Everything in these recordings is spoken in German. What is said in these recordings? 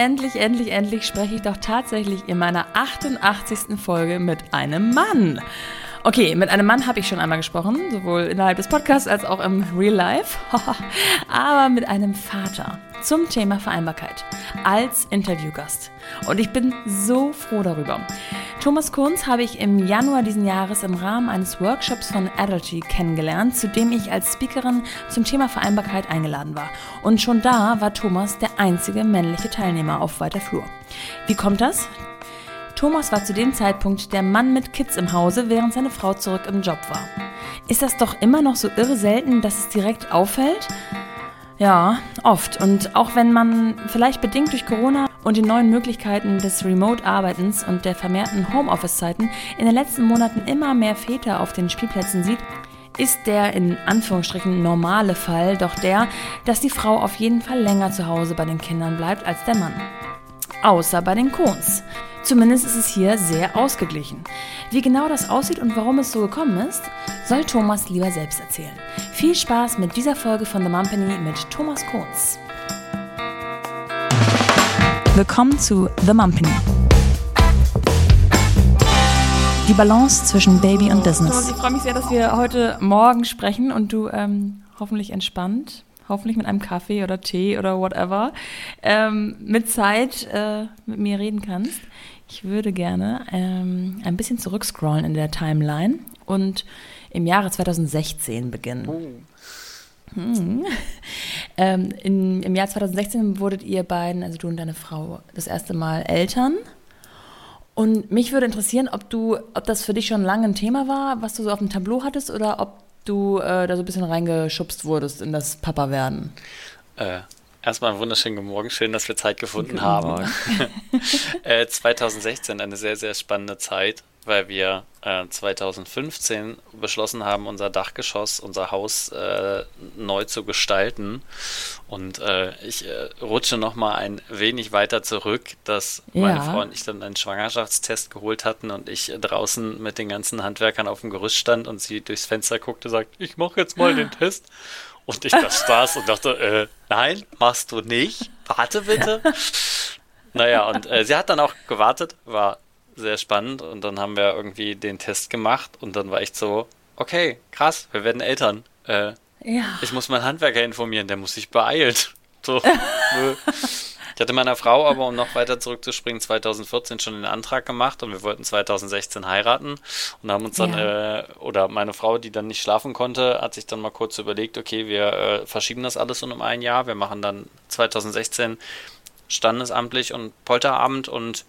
endlich, endlich, endlich spreche ich doch tatsächlich in meiner 88. Folge mit einem Mann. Okay, mit einem Mann habe ich schon einmal gesprochen, sowohl innerhalb des Podcasts als auch im Real Life. Aber mit einem Vater zum Thema Vereinbarkeit als Interviewgast. Und ich bin so froh darüber. Thomas Kunz habe ich im Januar diesen Jahres im Rahmen eines Workshops von Adulty kennengelernt, zu dem ich als Speakerin zum Thema Vereinbarkeit eingeladen war. Und schon da war Thomas der einzige männliche Teilnehmer auf weiter Flur. Wie kommt das? Thomas war zu dem Zeitpunkt der Mann mit Kids im Hause, während seine Frau zurück im Job war. Ist das doch immer noch so irre selten, dass es direkt auffällt? Ja, oft. Und auch wenn man vielleicht bedingt durch Corona und die neuen Möglichkeiten des Remote-Arbeitens und der vermehrten Homeoffice-Zeiten in den letzten Monaten immer mehr Väter auf den Spielplätzen sieht, ist der in Anführungsstrichen normale Fall doch der, dass die Frau auf jeden Fall länger zu Hause bei den Kindern bleibt als der Mann. Außer bei den Kohns. Zumindest ist es hier sehr ausgeglichen. Wie genau das aussieht und warum es so gekommen ist, soll Thomas lieber selbst erzählen. Viel Spaß mit dieser Folge von The Mumpany mit Thomas Kohns. Willkommen zu The Mumpany. Die Balance zwischen Baby und Business. Thomas, ich freue mich sehr, dass wir heute Morgen sprechen und du ähm, hoffentlich entspannt hoffentlich mit einem Kaffee oder Tee oder whatever, ähm, mit Zeit äh, mit mir reden kannst. Ich würde gerne ähm, ein bisschen zurückscrollen in der Timeline und im Jahre 2016 beginnen. Oh. Hm. Ähm, in, Im Jahr 2016 wurdet ihr beiden, also du und deine Frau, das erste Mal Eltern. Und mich würde interessieren, ob du, ob das für dich schon lange ein Thema war, was du so auf dem Tableau hattest, oder ob du äh, da so ein bisschen reingeschubst wurdest in das Papa-Werden. Äh, Erstmal einen wunderschönen guten Morgen. Schön, dass wir Zeit gefunden haben. äh, 2016 eine sehr, sehr spannende Zeit, weil wir äh, 2015 beschlossen haben, unser Dachgeschoss, unser Haus äh, neu zu gestalten. Und äh, ich äh, rutsche nochmal ein wenig weiter zurück, dass ja. meine Frau und ich dann einen Schwangerschaftstest geholt hatten und ich draußen mit den ganzen Handwerkern auf dem Gerüst stand und sie durchs Fenster guckte und sagt, ich mache jetzt mal den Test. Und ich da saß und dachte, äh, nein, machst du nicht. Warte bitte. naja, und äh, sie hat dann auch gewartet, war sehr spannend. Und dann haben wir irgendwie den Test gemacht und dann war ich so, okay, krass, wir werden Eltern. Äh, ja. Ich muss meinen Handwerker informieren, der muss sich beeilen. So, Ich hatte meiner Frau aber, um noch weiter zurückzuspringen, 2014 schon den Antrag gemacht und wir wollten 2016 heiraten und haben uns dann, ja. äh, oder meine Frau, die dann nicht schlafen konnte, hat sich dann mal kurz überlegt, okay, wir äh, verschieben das alles um ein Jahr, wir machen dann 2016 standesamtlich und Polterabend und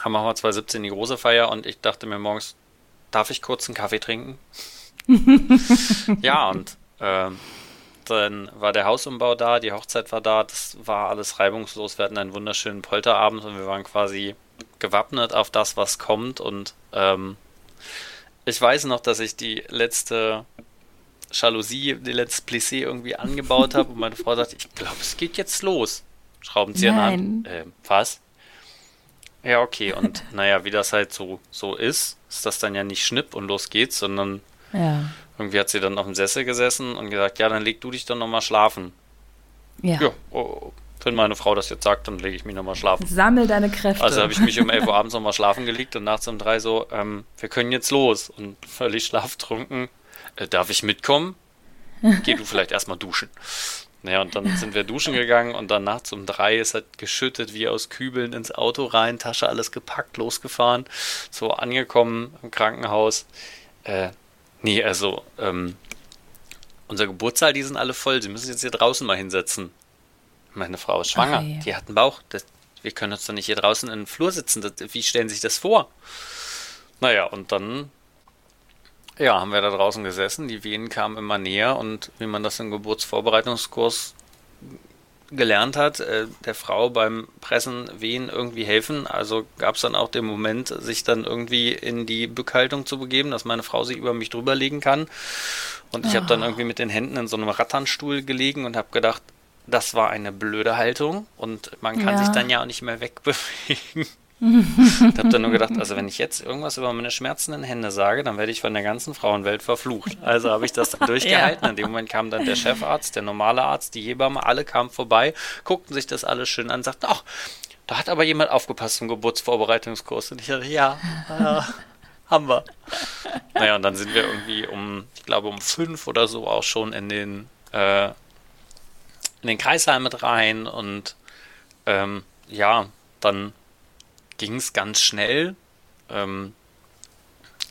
haben mal 2017 die große Feier und ich dachte mir morgens, darf ich kurz einen Kaffee trinken? ja, und äh, dann war der Hausumbau da, die Hochzeit war da, das war alles reibungslos. Wir hatten einen wunderschönen Polterabend und wir waren quasi gewappnet auf das, was kommt. Und ähm, ich weiß noch, dass ich die letzte Jalousie, die letzte Plissé irgendwie angebaut habe und meine Frau sagte, ich glaube, es geht jetzt los. Schraubenzieher an. Äh, was? Ja, okay. Und naja, wie das halt so, so ist, ist das dann ja nicht Schnipp und los geht's, sondern ja. Irgendwie hat sie dann auf dem Sessel gesessen und gesagt, ja, dann leg du dich doch nochmal schlafen. Ja. Ja, oh, wenn meine Frau das jetzt sagt, dann lege ich mich nochmal schlafen. Sammel deine Kräfte. Also habe ich mich um 11 Uhr abends nochmal schlafen gelegt und nachts um 3 so, ähm, wir können jetzt los. Und völlig schlaftrunken, äh, darf ich mitkommen? Geh du vielleicht erstmal duschen. Naja, und dann sind wir duschen gegangen und dann nachts um drei ist halt geschüttet wie aus Kübeln ins Auto rein, Tasche alles gepackt, losgefahren, so angekommen im Krankenhaus. Äh, Nee, also, ähm, unser Geburtssaal, die sind alle voll. Sie müssen jetzt hier draußen mal hinsetzen. Meine Frau ist schwanger. Okay. Die hat einen Bauch. Das, wir können uns doch nicht hier draußen in den Flur sitzen. Das, wie stellen Sie sich das vor? Naja, und dann ja, haben wir da draußen gesessen. Die Wehen kamen immer näher und wie man das im Geburtsvorbereitungskurs gelernt hat, äh, der Frau beim Pressen, Wehen irgendwie helfen. Also gab es dann auch den Moment, sich dann irgendwie in die Bückhaltung zu begeben, dass meine Frau sich über mich drüber legen kann. Und ich oh. habe dann ah. irgendwie mit den Händen in so einem Ratternstuhl gelegen und habe gedacht, das war eine blöde Haltung und man kann ja. sich dann ja auch nicht mehr wegbewegen. Ich habe dann nur gedacht, also wenn ich jetzt irgendwas über meine schmerzenden Hände sage, dann werde ich von der ganzen Frauenwelt verflucht. Also habe ich das dann durchgehalten. ja. In dem Moment kam dann der Chefarzt, der normale Arzt, die Hebamme, alle kamen vorbei, guckten sich das alles schön an, und sagten, ach, da hat aber jemand aufgepasst im Geburtsvorbereitungskurs. Und ich dachte, ja, ja haben wir. Naja, und dann sind wir irgendwie um, ich glaube um fünf oder so auch schon in den, äh, in den Kreißsaal mit rein und ähm, ja, dann ging es ganz schnell. Ähm,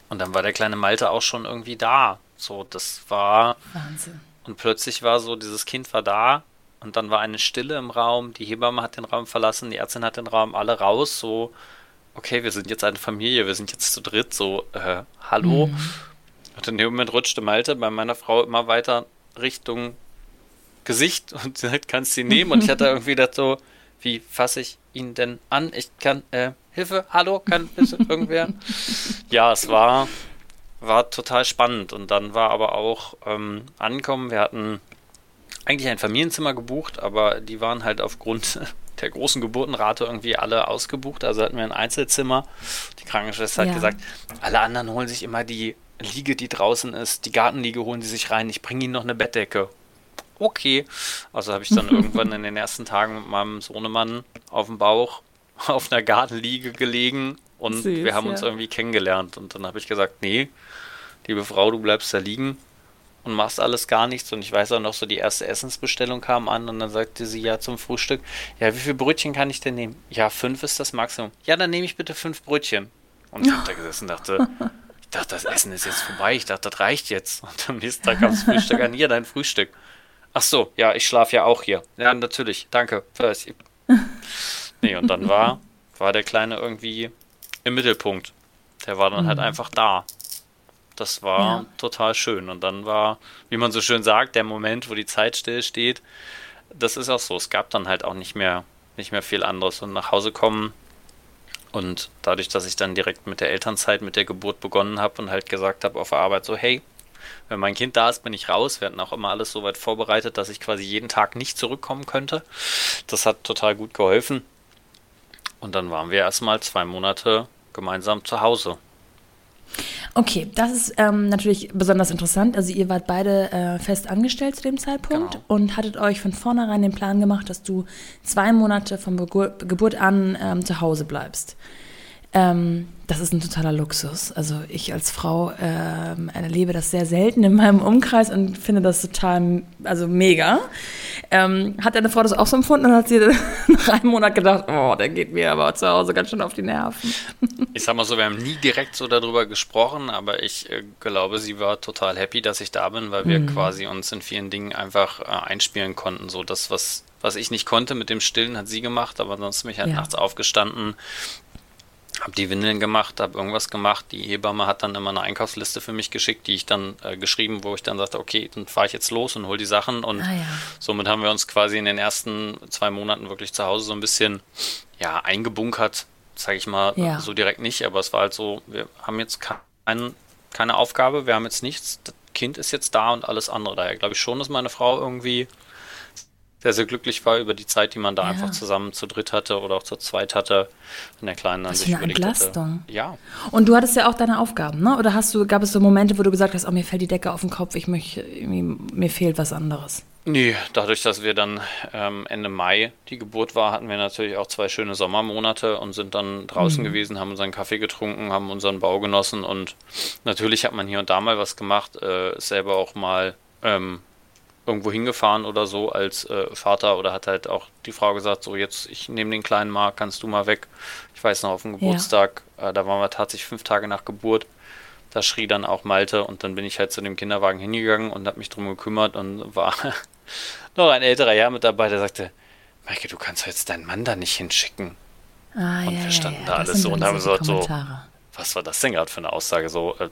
und dann war der kleine Malte auch schon irgendwie da. So, das war. Wahnsinn. Und plötzlich war so, dieses Kind war da und dann war eine Stille im Raum. Die Hebamme hat den Raum verlassen, die Ärztin hat den Raum, alle raus. So, okay, wir sind jetzt eine Familie, wir sind jetzt zu dritt. So, äh, hallo. Mhm. Und in dem Moment rutschte Malte bei meiner Frau immer weiter Richtung Gesicht und sie sagt, kannst du sie nehmen? Und ich hatte irgendwie das so, wie fasse ich ihn denn an? Ich kann, äh, Hilfe, hallo, kann bitte irgendwer? ja, es war, war total spannend. Und dann war aber auch ähm, ankommen. Wir hatten eigentlich ein Familienzimmer gebucht, aber die waren halt aufgrund der großen Geburtenrate irgendwie alle ausgebucht. Also hatten wir ein Einzelzimmer. Die Krankenschwester ja. hat gesagt, alle anderen holen sich immer die Liege, die draußen ist, die Gartenliege holen sie sich rein. Ich bringe ihnen noch eine Bettdecke okay. Also habe ich dann irgendwann in den ersten Tagen mit meinem Sohnemann auf dem Bauch auf einer Gartenliege gelegen und Süß, wir haben ja. uns irgendwie kennengelernt. Und dann habe ich gesagt, nee, liebe Frau, du bleibst da liegen und machst alles gar nichts. Und ich weiß auch noch so, die erste Essensbestellung kam an und dann sagte sie ja zum Frühstück, ja, wie viele Brötchen kann ich denn nehmen? Ja, fünf ist das Maximum. Ja, dann nehme ich bitte fünf Brötchen. Und ich habe da gesessen und dachte, ich dachte, das Essen ist jetzt vorbei. Ich dachte, das reicht jetzt. Und am nächsten Tag kam das Frühstück an, hier dein Frühstück. Ach so, ja, ich schlafe ja auch hier. Ja, natürlich, danke. nee, und dann war, war der Kleine irgendwie im Mittelpunkt. Der war dann halt mhm. halt einfach da. Das war ja. total schön. Und dann war, wie man so schön sagt, der Moment, wo die Zeit still steht. Das ist auch so. Es gab dann halt auch nicht mehr, nicht mehr viel anderes. Und nach Hause kommen und dadurch, dass ich dann direkt mit der Elternzeit, mit der Geburt begonnen habe und halt gesagt habe auf der Arbeit so, hey, wenn mein Kind da ist, bin ich raus. Wir hatten auch immer alles so weit vorbereitet, dass ich quasi jeden Tag nicht zurückkommen könnte. Das hat total gut geholfen. Und dann waren wir erstmal zwei Monate gemeinsam zu Hause. Okay, das ist ähm, natürlich besonders interessant. Also ihr wart beide äh, fest angestellt zu dem Zeitpunkt genau. und hattet euch von vornherein den Plan gemacht, dass du zwei Monate von Geburt, Geburt an ähm, zu Hause bleibst. Ähm, das ist ein totaler Luxus. Also ich als Frau ähm, erlebe das sehr selten in meinem Umkreis und finde das total, also mega. Ähm, hat deine Frau das auch so empfunden und hat sie nach einem Monat gedacht, oh, der geht mir aber zu Hause ganz schön auf die Nerven. Ich sag mal so, wir haben nie direkt so darüber gesprochen, aber ich äh, glaube, sie war total happy, dass ich da bin, weil wir mhm. quasi uns in vielen Dingen einfach äh, einspielen konnten. So das, was was ich nicht konnte mit dem Stillen, hat sie gemacht, aber sonst bin ich halt ja. nachts aufgestanden, habe die Windeln gemacht, habe irgendwas gemacht. Die Hebamme hat dann immer eine Einkaufsliste für mich geschickt, die ich dann äh, geschrieben, wo ich dann sagte, okay, dann fahre ich jetzt los und hol die Sachen. Und ah, ja. somit haben wir uns quasi in den ersten zwei Monaten wirklich zu Hause so ein bisschen ja eingebunkert, sage ich mal, ja. so direkt nicht. Aber es war halt so, wir haben jetzt kein, keine Aufgabe, wir haben jetzt nichts. Das Kind ist jetzt da und alles andere. Daher glaube ich schon, dass meine Frau irgendwie sehr, sehr glücklich war über die Zeit, die man da ja. einfach zusammen zu dritt hatte oder auch zu zweit hatte, wenn der Kleine dann Was sich für eine Entlastung. Hatte. Ja. Und du hattest ja auch deine Aufgaben, ne? Oder hast du, gab es so Momente, wo du gesagt hast, oh, mir fällt die Decke auf den Kopf, ich möchte, mir fehlt was anderes? Nee, dadurch, dass wir dann ähm, Ende Mai die Geburt war, hatten wir natürlich auch zwei schöne Sommermonate und sind dann draußen mhm. gewesen, haben unseren Kaffee getrunken, haben unseren Bau genossen und natürlich hat man hier und da mal was gemacht, äh, selber auch mal ähm, irgendwo hingefahren oder so als äh, Vater oder hat halt auch die Frau gesagt, so jetzt, ich nehme den kleinen mal, kannst du mal weg. Ich weiß noch, auf dem Geburtstag, ja. äh, da waren wir tatsächlich fünf Tage nach Geburt, da schrie dann auch Malte und dann bin ich halt zu dem Kinderwagen hingegangen und habe mich drum gekümmert und war noch ein älterer Herr mit dabei, der sagte, Maike, du kannst jetzt deinen Mann da nicht hinschicken. Ah, und ja, wir standen ja. da alles so und haben gesagt so, was war das denn gerade für eine Aussage? So, äh,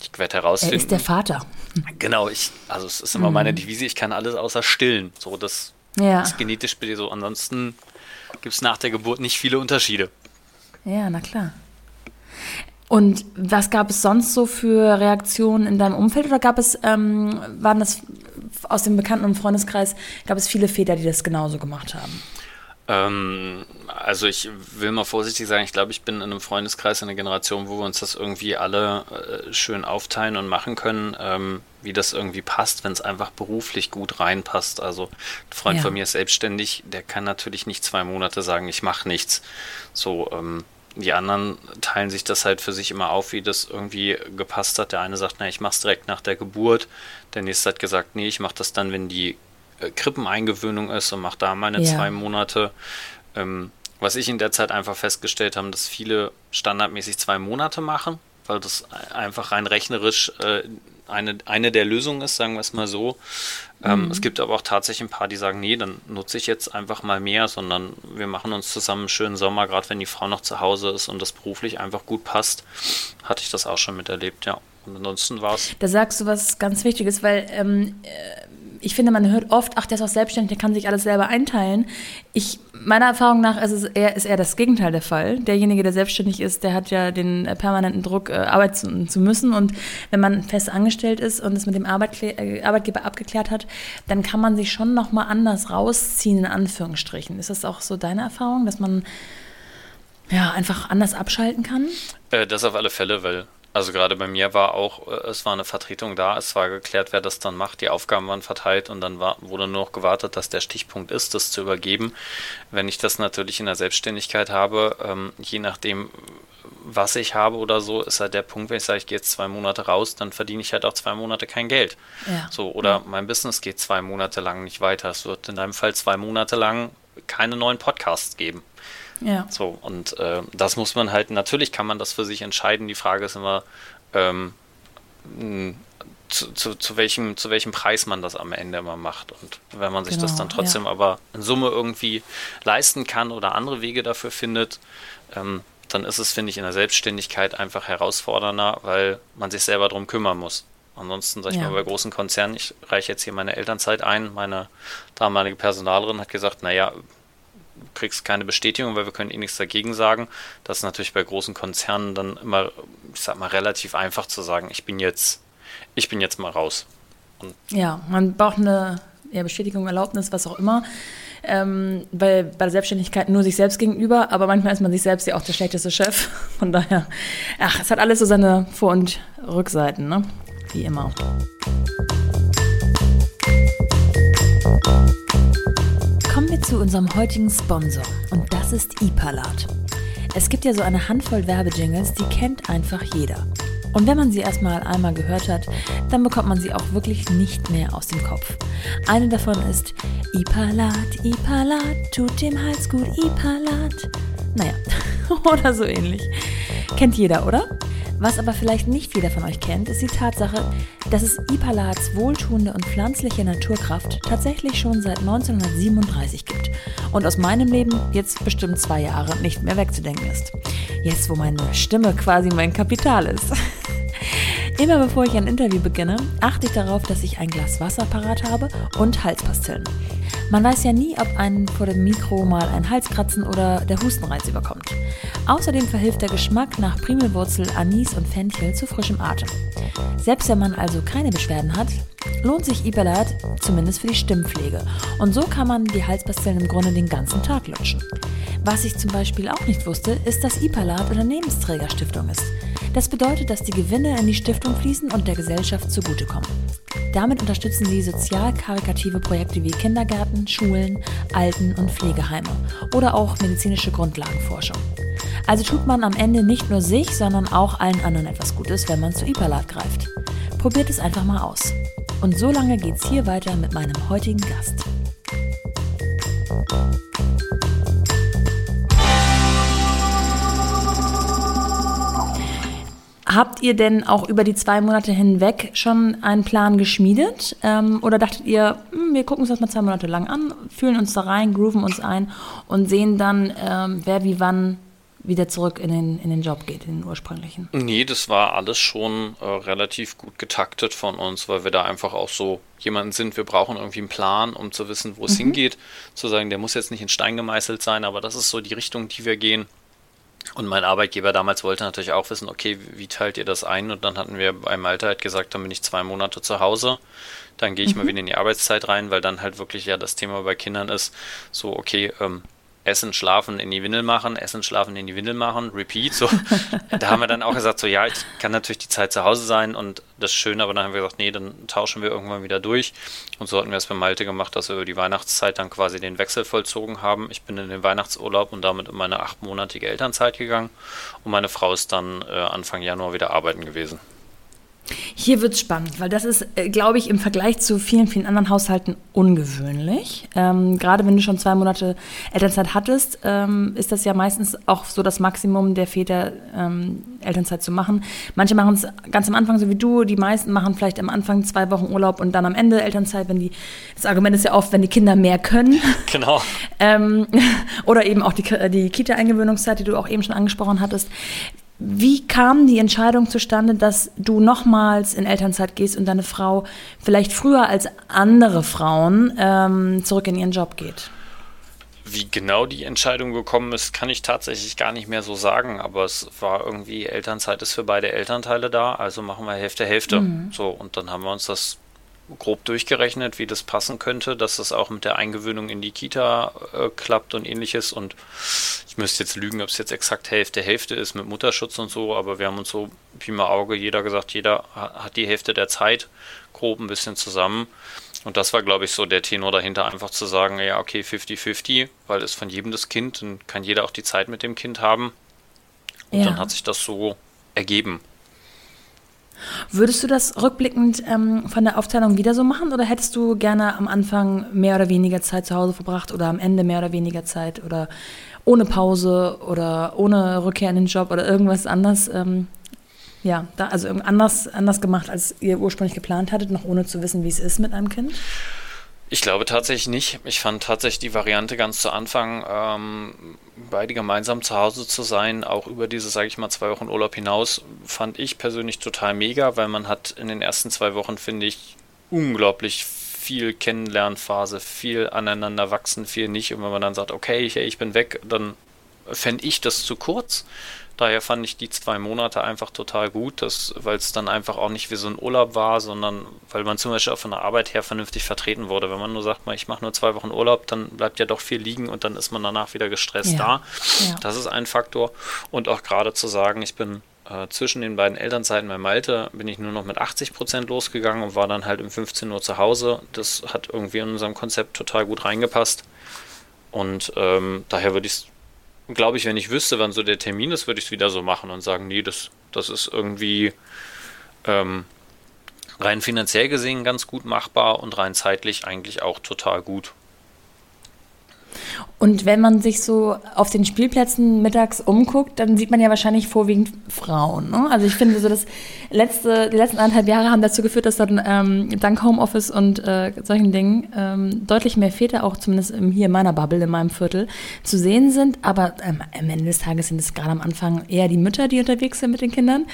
ich werde herausfinden. Er ist der Vater. Genau, ich, also es ist immer mhm. meine Devise, ich kann alles außer stillen. So, das ja. ist genetisch bitte so. Ansonsten gibt es nach der Geburt nicht viele Unterschiede. Ja, na klar. Und was gab es sonst so für Reaktionen in deinem Umfeld oder gab es, ähm, waren das aus dem Bekannten- und Freundeskreis, gab es viele Väter, die das genauso gemacht haben? Ähm, also ich will mal vorsichtig sagen, ich glaube, ich bin in einem Freundeskreis in einer Generation, wo wir uns das irgendwie alle äh, schön aufteilen und machen können, ähm, wie das irgendwie passt, wenn es einfach beruflich gut reinpasst. Also ein Freund ja. von mir ist selbstständig, der kann natürlich nicht zwei Monate sagen, ich mache nichts. So, ähm, die anderen teilen sich das halt für sich immer auf, wie das irgendwie gepasst hat. Der eine sagt, na, ich mache es direkt nach der Geburt. Der nächste hat gesagt, nee, ich mache das dann, wenn die Krippeneingewöhnung ist und mache da meine ja. zwei Monate. Ähm, was ich in der Zeit einfach festgestellt habe, dass viele standardmäßig zwei Monate machen, weil das einfach rein rechnerisch äh, eine, eine der Lösungen ist, sagen wir es mal so. Ähm, mhm. Es gibt aber auch tatsächlich ein paar, die sagen, nee, dann nutze ich jetzt einfach mal mehr, sondern wir machen uns zusammen einen schönen Sommer, gerade wenn die Frau noch zu Hause ist und das beruflich einfach gut passt. Hatte ich das auch schon miterlebt, ja. Und ansonsten war es. Da sagst du was ganz Wichtiges, weil ähm, äh, ich finde, man hört oft, ach, der ist auch selbstständig, der kann sich alles selber einteilen. Ich, meiner Erfahrung nach ist es eher, ist eher das Gegenteil der Fall. Derjenige, der selbstständig ist, der hat ja den äh, permanenten Druck, äh, arbeiten zu müssen. Und wenn man fest angestellt ist und es mit dem äh, Arbeitgeber abgeklärt hat, dann kann man sich schon nochmal anders rausziehen, in Anführungsstrichen. Ist das auch so deine Erfahrung, dass man ja, einfach anders abschalten kann? das auf alle Fälle, weil also gerade bei mir war auch, äh, es war eine Vertretung da, es war geklärt, wer das dann macht, die Aufgaben waren verteilt und dann war, wurde nur noch gewartet, dass der Stichpunkt ist, das zu übergeben. Wenn ich das natürlich in der Selbstständigkeit habe, ähm, je nachdem, was ich habe oder so, ist halt der Punkt, wenn ich sage, ich gehe jetzt zwei Monate raus, dann verdiene ich halt auch zwei Monate kein Geld. Ja. So, oder mein Business geht zwei Monate lang nicht weiter. Es wird in deinem Fall zwei Monate lang keine neuen Podcasts geben. Ja. So, und äh, das muss man halt, natürlich kann man das für sich entscheiden. Die Frage ist immer, ähm, zu, zu, zu, welchem, zu welchem Preis man das am Ende immer macht. Und wenn man sich genau, das dann trotzdem ja. aber in Summe irgendwie leisten kann oder andere Wege dafür findet, ähm, dann ist es, finde ich, in der Selbstständigkeit einfach herausfordernder, weil man sich selber darum kümmern muss. Ansonsten, sag ich ja. mal, bei großen Konzernen, ich reiche jetzt hier meine Elternzeit ein, meine damalige Personalerin hat gesagt, naja, kriegst keine Bestätigung, weil wir können eh nichts dagegen sagen. Das ist natürlich bei großen Konzernen dann immer, ich sag mal, relativ einfach zu sagen, ich bin jetzt, ich bin jetzt mal raus. Und ja, man braucht eine ja, Bestätigung, Erlaubnis, was auch immer. Ähm, bei, bei der Selbstständigkeit nur sich selbst gegenüber, aber manchmal ist man sich selbst ja auch der schlechteste Chef. Von daher, ach, es hat alles so seine Vor- und Rückseiten, ne? Wie immer. Kommen wir zu unserem heutigen Sponsor und das ist Ipalat. Es gibt ja so eine Handvoll Werbejingles, die kennt einfach jeder. Und wenn man sie erstmal einmal gehört hat, dann bekommt man sie auch wirklich nicht mehr aus dem Kopf. Eine davon ist Ipalat, Ipalat, tut dem Hals gut, Ipalat. Naja, oder so ähnlich. Kennt jeder, oder? Was aber vielleicht nicht jeder von euch kennt, ist die Tatsache, dass es Ipalats wohltuende und pflanzliche Naturkraft tatsächlich schon seit 1937 gibt und aus meinem Leben jetzt bestimmt zwei Jahre nicht mehr wegzudenken ist. Jetzt, wo meine Stimme quasi mein Kapital ist. Immer bevor ich ein Interview beginne, achte ich darauf, dass ich ein Glas Wasser parat habe und Halspastillen. Man weiß ja nie, ob einen vor dem Mikro mal ein Halskratzen oder der Hustenreiz überkommt. Außerdem verhilft der Geschmack nach Primelwurzel, Anis und Fenchel zu frischem Atem. Selbst wenn man also keine Beschwerden hat, lohnt sich Iberlat zumindest für die Stimmpflege. Und so kann man die Halspastillen im Grunde den ganzen Tag lutschen. Was ich zum Beispiel auch nicht wusste, ist, dass Ipalat Unternehmensträgerstiftung ist. Das bedeutet, dass die Gewinne in die Stiftung fließen und der Gesellschaft zugutekommen. Damit unterstützen sie sozial-karitative Projekte wie Kindergärten, Schulen, Alten- und Pflegeheime oder auch medizinische Grundlagenforschung. Also tut man am Ende nicht nur sich, sondern auch allen anderen etwas Gutes, wenn man zu Ipalat greift. Probiert es einfach mal aus. Und so lange geht's hier weiter mit meinem heutigen Gast. Habt ihr denn auch über die zwei Monate hinweg schon einen Plan geschmiedet? Ähm, oder dachtet ihr, hm, wir gucken uns das mal zwei Monate lang an, fühlen uns da rein, grooven uns ein und sehen dann, ähm, wer wie wann wieder zurück in den, in den Job geht, in den ursprünglichen? Nee, das war alles schon äh, relativ gut getaktet von uns, weil wir da einfach auch so jemanden sind, wir brauchen irgendwie einen Plan, um zu wissen, wo es mhm. hingeht. Zu sagen, der muss jetzt nicht in Stein gemeißelt sein, aber das ist so die Richtung, die wir gehen. Und mein Arbeitgeber damals wollte natürlich auch wissen, okay, wie teilt ihr das ein? Und dann hatten wir bei Malta halt gesagt, dann bin ich zwei Monate zu Hause. Dann gehe ich mhm. mal wieder in die Arbeitszeit rein, weil dann halt wirklich ja das Thema bei Kindern ist, so, okay, ähm, Essen, Schlafen, in die Windel machen, Essen, Schlafen, in die Windel machen, Repeat. So. da haben wir dann auch gesagt, so ja, ich kann natürlich die Zeit zu Hause sein und das ist schön, aber dann haben wir gesagt, nee, dann tauschen wir irgendwann wieder durch. Und so hatten wir es bei Malte gemacht, dass wir über die Weihnachtszeit dann quasi den Wechsel vollzogen haben. Ich bin in den Weihnachtsurlaub und damit in meine achtmonatige Elternzeit gegangen und meine Frau ist dann äh, Anfang Januar wieder arbeiten gewesen. Hier wird es spannend, weil das ist, äh, glaube ich, im Vergleich zu vielen, vielen anderen Haushalten ungewöhnlich. Ähm, Gerade wenn du schon zwei Monate Elternzeit hattest, ähm, ist das ja meistens auch so das Maximum der Väter, ähm, Elternzeit zu machen. Manche machen es ganz am Anfang, so wie du. Die meisten machen vielleicht am Anfang zwei Wochen Urlaub und dann am Ende Elternzeit, wenn die, das Argument ist ja oft, wenn die Kinder mehr können. Genau. Ähm, oder eben auch die, die Kita-Eingewöhnungszeit, die du auch eben schon angesprochen hattest. Wie kam die Entscheidung zustande, dass du nochmals in Elternzeit gehst und deine Frau vielleicht früher als andere Frauen ähm, zurück in ihren Job geht? Wie genau die Entscheidung gekommen ist, kann ich tatsächlich gar nicht mehr so sagen, aber es war irgendwie, Elternzeit ist für beide Elternteile da, also machen wir Hälfte, Hälfte. Mhm. So, und dann haben wir uns das grob durchgerechnet, wie das passen könnte, dass das auch mit der Eingewöhnung in die Kita äh, klappt und ähnliches. Und ich müsste jetzt lügen, ob es jetzt exakt Hälfte Hälfte ist mit Mutterschutz und so, aber wir haben uns so Pi mal Auge, jeder gesagt, jeder hat die Hälfte der Zeit grob ein bisschen zusammen. Und das war, glaube ich, so der Tenor dahinter, einfach zu sagen, ja, okay, 50-50, weil es von jedem das Kind, dann kann jeder auch die Zeit mit dem Kind haben. Und ja. dann hat sich das so ergeben. Würdest du das rückblickend ähm, von der Aufteilung wieder so machen oder hättest du gerne am Anfang mehr oder weniger Zeit zu Hause verbracht oder am Ende mehr oder weniger Zeit oder ohne Pause oder ohne Rückkehr in den Job oder irgendwas anders? Ähm, ja, da, also anders, anders gemacht, als ihr ursprünglich geplant hattet, noch ohne zu wissen, wie es ist mit einem Kind? Ich glaube tatsächlich nicht. Ich fand tatsächlich die Variante ganz zu Anfang, ähm, beide gemeinsam zu Hause zu sein, auch über diese, sage ich mal, zwei Wochen Urlaub hinaus, fand ich persönlich total mega, weil man hat in den ersten zwei Wochen, finde ich, unglaublich viel Kennenlernphase, viel aneinander wachsen, viel nicht. Und wenn man dann sagt, okay, hey, ich bin weg, dann fände ich das zu kurz. Daher fand ich die zwei Monate einfach total gut, weil es dann einfach auch nicht wie so ein Urlaub war, sondern weil man zum Beispiel auch von der Arbeit her vernünftig vertreten wurde. Wenn man nur sagt, ich mache nur zwei Wochen Urlaub, dann bleibt ja doch viel liegen und dann ist man danach wieder gestresst ja. da. Ja. Das ist ein Faktor. Und auch gerade zu sagen, ich bin äh, zwischen den beiden Elternzeiten bei Malte, bin ich nur noch mit 80 Prozent losgegangen und war dann halt um 15 Uhr zu Hause. Das hat irgendwie in unserem Konzept total gut reingepasst. Und ähm, daher würde ich es glaube ich, wenn ich wüsste, wann so der Termin ist, würde ich es wieder so machen und sagen, nee, das, das ist irgendwie ähm, rein finanziell gesehen ganz gut machbar und rein zeitlich eigentlich auch total gut. Und wenn man sich so auf den Spielplätzen mittags umguckt, dann sieht man ja wahrscheinlich vorwiegend Frauen. Ne? Also ich finde so, das letzte, die letzten anderthalb Jahre haben dazu geführt, dass dann ähm, dank Homeoffice und äh, solchen Dingen ähm, deutlich mehr Väter, auch zumindest hier in meiner Bubble, in meinem Viertel, zu sehen sind. Aber ähm, am Ende des Tages sind es gerade am Anfang eher die Mütter, die unterwegs sind mit den Kindern.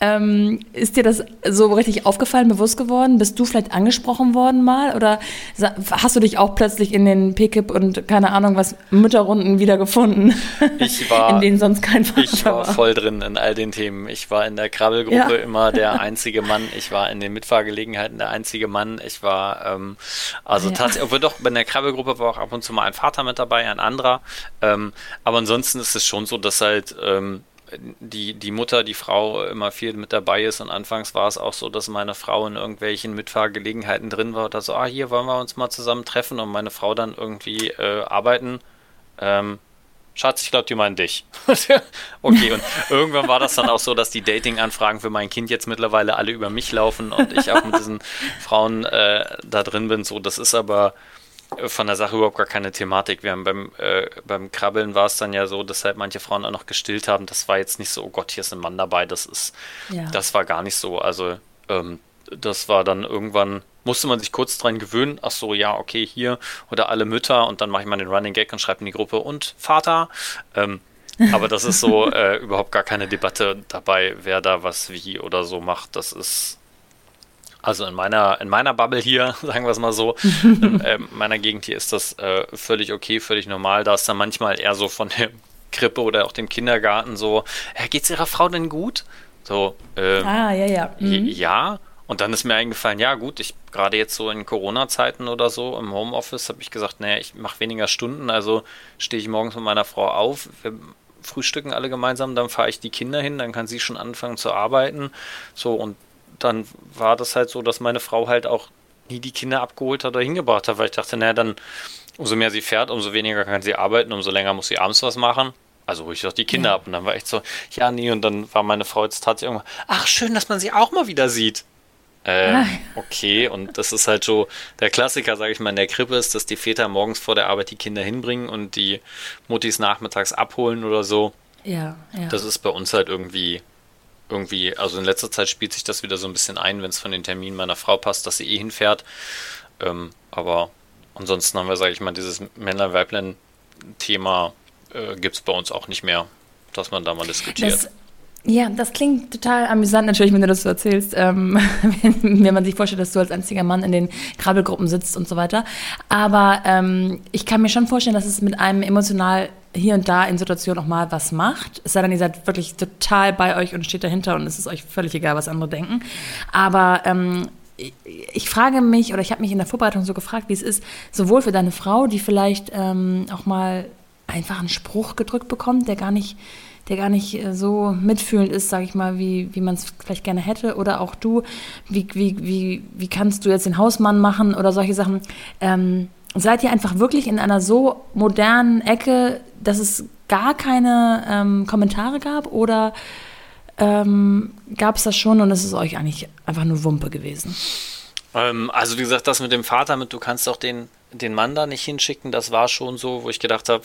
Ähm, ist dir das so richtig aufgefallen, bewusst geworden? Bist du vielleicht angesprochen worden mal? Oder hast du dich auch plötzlich in den PKIP und keine Ahnung was Mütterrunden wiedergefunden, ich war, in denen sonst kein Vater Ich war, war voll drin in all den Themen. Ich war in der Krabbelgruppe ja. immer der einzige Mann. Ich war in den Mitfahrgelegenheiten der einzige Mann. Ich war, ähm, also ja. tatsächlich, obwohl doch in der Krabbelgruppe war auch ab und zu mal ein Vater mit dabei, ein anderer. Ähm, aber ansonsten ist es schon so, dass halt ähm, die, die Mutter, die Frau immer viel mit dabei ist. Und anfangs war es auch so, dass meine Frau in irgendwelchen Mitfahrgelegenheiten drin war. Da so, ah, hier wollen wir uns mal zusammen treffen und meine Frau dann irgendwie äh, arbeiten. Ähm, Schatz, ich glaube, die meinen dich. okay, und irgendwann war das dann auch so, dass die Dating-Anfragen für mein Kind jetzt mittlerweile alle über mich laufen und ich auch mit diesen Frauen äh, da drin bin. So, das ist aber von der Sache überhaupt gar keine Thematik. Wir haben beim, äh, beim Krabbeln war es dann ja so, dass halt manche Frauen auch noch gestillt haben. Das war jetzt nicht so, oh Gott, hier ist ein Mann dabei. Das ist, ja. das war gar nicht so. Also ähm, das war dann irgendwann, musste man sich kurz dran gewöhnen. Ach so, ja, okay, hier oder alle Mütter und dann mache ich mal den Running Gag und schreibe in die Gruppe und Vater. Ähm, aber das ist so äh, überhaupt gar keine Debatte dabei, wer da was wie oder so macht. Das ist also in meiner, in meiner Bubble hier, sagen wir es mal so, in äh, meiner Gegend hier ist das äh, völlig okay, völlig normal. Da ist dann manchmal eher so von der Krippe oder auch dem Kindergarten so, äh, es Ihrer Frau denn gut? So, äh, ah, ja, ja. Mhm. Ja. Und dann ist mir eingefallen, ja gut, ich gerade jetzt so in Corona-Zeiten oder so im Homeoffice habe ich gesagt, naja, ich mache weniger Stunden, also stehe ich morgens mit meiner Frau auf, wir frühstücken alle gemeinsam, dann fahre ich die Kinder hin, dann kann sie schon anfangen zu arbeiten. So, und dann war das halt so, dass meine Frau halt auch nie die Kinder abgeholt hat oder hingebracht hat, weil ich dachte, naja, dann umso mehr sie fährt, umso weniger kann sie arbeiten, umso länger muss sie abends was machen. Also ruhig doch die Kinder ja. ab. Und dann war echt so, ja, nee, und dann war meine Frau jetzt tatsächlich irgendwann, ach, schön, dass man sie auch mal wieder sieht. Äh, okay, und das ist halt so der Klassiker, sage ich mal, in der Krippe ist, dass die Väter morgens vor der Arbeit die Kinder hinbringen und die Muttis nachmittags abholen oder so. Ja, ja. Das ist bei uns halt irgendwie, irgendwie, also in letzter Zeit spielt sich das wieder so ein bisschen ein, wenn es von den Terminen meiner Frau passt, dass sie eh hinfährt. Ähm, aber ansonsten haben wir, sage ich mal, dieses Männlein-Weiblein-Thema äh, gibt es bei uns auch nicht mehr, dass man da mal diskutiert. Das ja, das klingt total amüsant natürlich, wenn du das so erzählst, ähm, wenn, wenn, man sich vorstellt, dass du als einziger Mann in den Krabbelgruppen sitzt und so weiter. Aber ähm, ich kann mir schon vorstellen, dass es mit einem emotional hier und da in Situationen auch mal was macht. Es sei denn, ihr seid wirklich total bei euch und steht dahinter und es ist euch völlig egal, was andere denken. Aber ähm, ich frage mich, oder ich habe mich in der Vorbereitung so gefragt, wie es ist, sowohl für deine Frau, die vielleicht ähm, auch mal einfach einen Spruch gedrückt bekommt, der gar nicht der gar nicht äh, so mitfühlend ist, sage ich mal, wie, wie man es vielleicht gerne hätte. Oder auch du, wie, wie, wie, wie kannst du jetzt den Hausmann machen oder solche Sachen. Ähm, seid ihr einfach wirklich in einer so modernen Ecke, dass es gar keine ähm, Kommentare gab? Oder ähm, gab es das schon und es ist euch eigentlich einfach nur Wumpe gewesen? Ähm, also wie gesagt, das mit dem Vater, mit du kannst doch den, den Mann da nicht hinschicken, das war schon so, wo ich gedacht habe,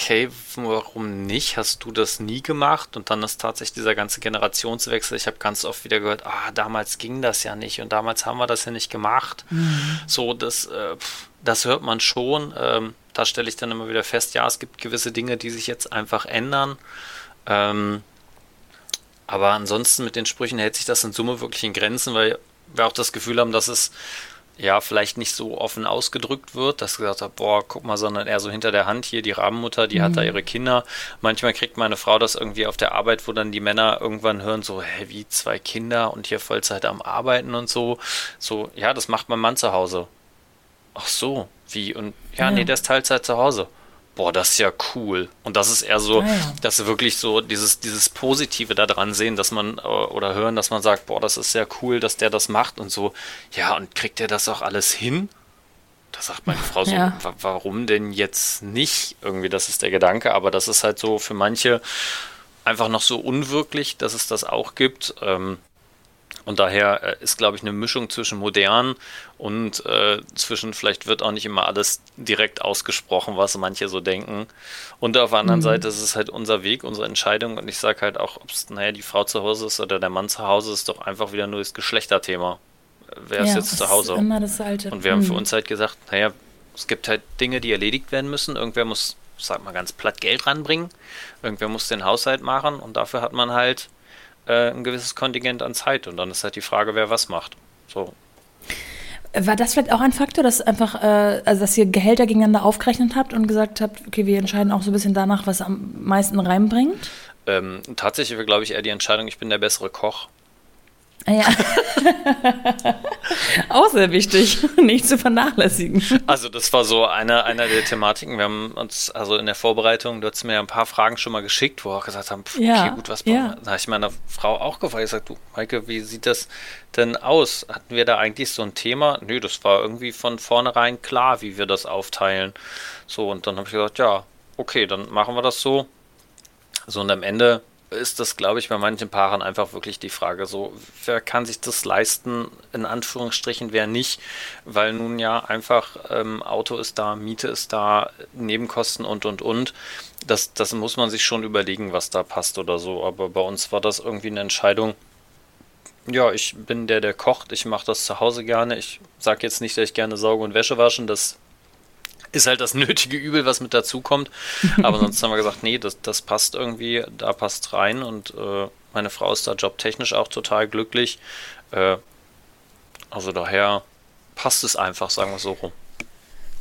okay, warum nicht? Hast du das nie gemacht? Und dann ist tatsächlich dieser ganze Generationswechsel. Ich habe ganz oft wieder gehört, ah, damals ging das ja nicht und damals haben wir das ja nicht gemacht. Mhm. So, das, äh, das hört man schon. Ähm, da stelle ich dann immer wieder fest, ja, es gibt gewisse Dinge, die sich jetzt einfach ändern. Ähm, aber ansonsten mit den Sprüchen hält sich das in Summe wirklich in Grenzen, weil wir auch das Gefühl haben, dass es ja, vielleicht nicht so offen ausgedrückt wird, dass gesagt hat, boah, guck mal, sondern eher so hinter der Hand hier die Rabenmutter, die mhm. hat da mhm. ihre Kinder. Manchmal kriegt meine Frau das irgendwie auf der Arbeit, wo dann die Männer irgendwann hören, so, hä, wie zwei Kinder und hier Vollzeit am Arbeiten und so. So, ja, das macht mein Mann zu Hause. Ach so, wie? Und ja, ja. nee, der ist Teilzeit zu Hause boah, das ist ja cool. Und das ist eher so, ah, ja. dass sie wirklich so dieses, dieses Positive da dran sehen, dass man äh, oder hören, dass man sagt, boah, das ist sehr cool, dass der das macht und so, ja, und kriegt der das auch alles hin? Da sagt meine Frau so, ja. warum denn jetzt nicht? Irgendwie, das ist der Gedanke, aber das ist halt so für manche einfach noch so unwirklich, dass es das auch gibt. Ähm, und daher äh, ist, glaube ich, eine Mischung zwischen modern und äh, zwischen, vielleicht wird auch nicht immer alles direkt ausgesprochen, was manche so denken. Und auf der anderen mhm. Seite ist es halt unser Weg, unsere Entscheidung. Und ich sage halt auch, ob es, naja, die Frau zu Hause ist oder der Mann zu Hause, ist doch einfach wieder nur das Geschlechterthema. Wer ja, ist jetzt zu Hause? Und wir mhm. haben für uns halt gesagt, naja, es gibt halt Dinge, die erledigt werden müssen. Irgendwer muss, sag mal ganz platt, Geld ranbringen. Irgendwer muss den Haushalt machen. Und dafür hat man halt äh, ein gewisses Kontingent an Zeit. Und dann ist halt die Frage, wer was macht. So. War das vielleicht auch ein Faktor, dass einfach, äh, also dass ihr Gehälter gegeneinander aufgerechnet habt und gesagt habt, okay, wir entscheiden auch so ein bisschen danach, was am meisten reinbringt? Ähm, tatsächlich war, glaube ich, eher die Entscheidung, ich bin der bessere Koch. Ah, ja. Auch sehr wichtig, nicht zu vernachlässigen. Also das war so eine, eine der Thematiken. Wir haben uns also in der Vorbereitung, du hast mir ein paar Fragen schon mal geschickt, wo wir auch gesagt haben, pff, okay, ja, gut, was ja. Da habe ich meiner Frau auch gefragt, ich gesagt, du, Maike, wie sieht das denn aus? Hatten wir da eigentlich so ein Thema? Nö, das war irgendwie von vornherein klar, wie wir das aufteilen. So, und dann habe ich gesagt, ja, okay, dann machen wir das so. So, und am Ende ist das, glaube ich, bei manchen Paaren einfach wirklich die Frage so, wer kann sich das leisten, in Anführungsstrichen, wer nicht, weil nun ja einfach ähm, Auto ist da, Miete ist da, Nebenkosten und, und, und. Das, das muss man sich schon überlegen, was da passt oder so. Aber bei uns war das irgendwie eine Entscheidung, ja, ich bin der, der kocht, ich mache das zu Hause gerne. Ich sage jetzt nicht, dass ich gerne sauge und Wäsche waschen, das ist halt das nötige Übel, was mit dazukommt. Aber sonst haben wir gesagt, nee, das, das passt irgendwie, da passt rein und äh, meine Frau ist da jobtechnisch auch total glücklich. Äh, also daher passt es einfach, sagen wir so rum.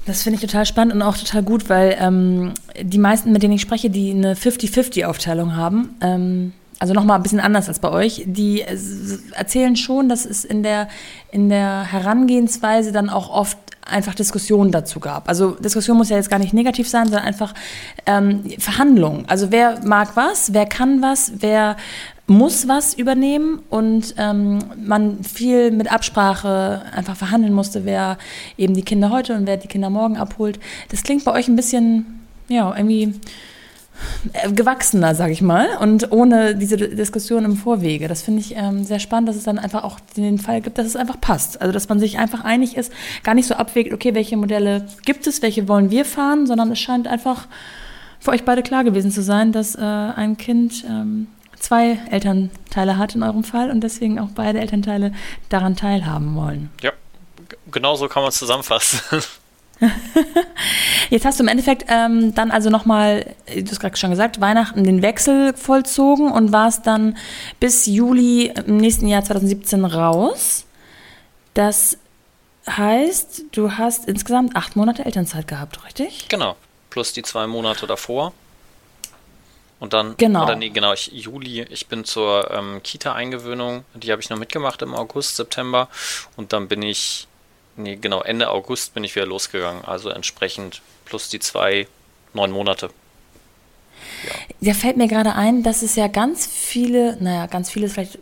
Das finde ich total spannend und auch total gut, weil ähm, die meisten, mit denen ich spreche, die eine 50-50-Aufteilung haben, ähm, also nochmal ein bisschen anders als bei euch, die erzählen schon, dass es in der, in der Herangehensweise dann auch oft einfach Diskussionen dazu gab. Also Diskussion muss ja jetzt gar nicht negativ sein, sondern einfach ähm, Verhandlungen. Also wer mag was, wer kann was, wer muss was übernehmen und ähm, man viel mit Absprache einfach verhandeln musste, wer eben die Kinder heute und wer die Kinder morgen abholt. Das klingt bei euch ein bisschen, ja, irgendwie gewachsener, sag ich mal, und ohne diese Diskussion im Vorwege. Das finde ich ähm, sehr spannend, dass es dann einfach auch den Fall gibt, dass es einfach passt. Also, dass man sich einfach einig ist, gar nicht so abwägt, okay, welche Modelle gibt es, welche wollen wir fahren, sondern es scheint einfach für euch beide klar gewesen zu sein, dass äh, ein Kind ähm, zwei Elternteile hat in eurem Fall und deswegen auch beide Elternteile daran teilhaben wollen. Ja, genau so kann man es zusammenfassen. Jetzt hast du im Endeffekt ähm, dann also nochmal, du hast gerade schon gesagt, Weihnachten den Wechsel vollzogen und warst dann bis Juli im nächsten Jahr 2017 raus. Das heißt, du hast insgesamt acht Monate Elternzeit gehabt, richtig? Genau, plus die zwei Monate davor. Und dann, genau, oder nee, genau, ich, Juli, ich bin zur ähm, Kita-Eingewöhnung, die habe ich noch mitgemacht im August, September. Und dann bin ich nee, genau, Ende August bin ich wieder losgegangen. Also entsprechend plus die zwei, neun Monate. Ja. Da fällt mir gerade ein, dass es ja ganz viele, naja, ganz viele ist vielleicht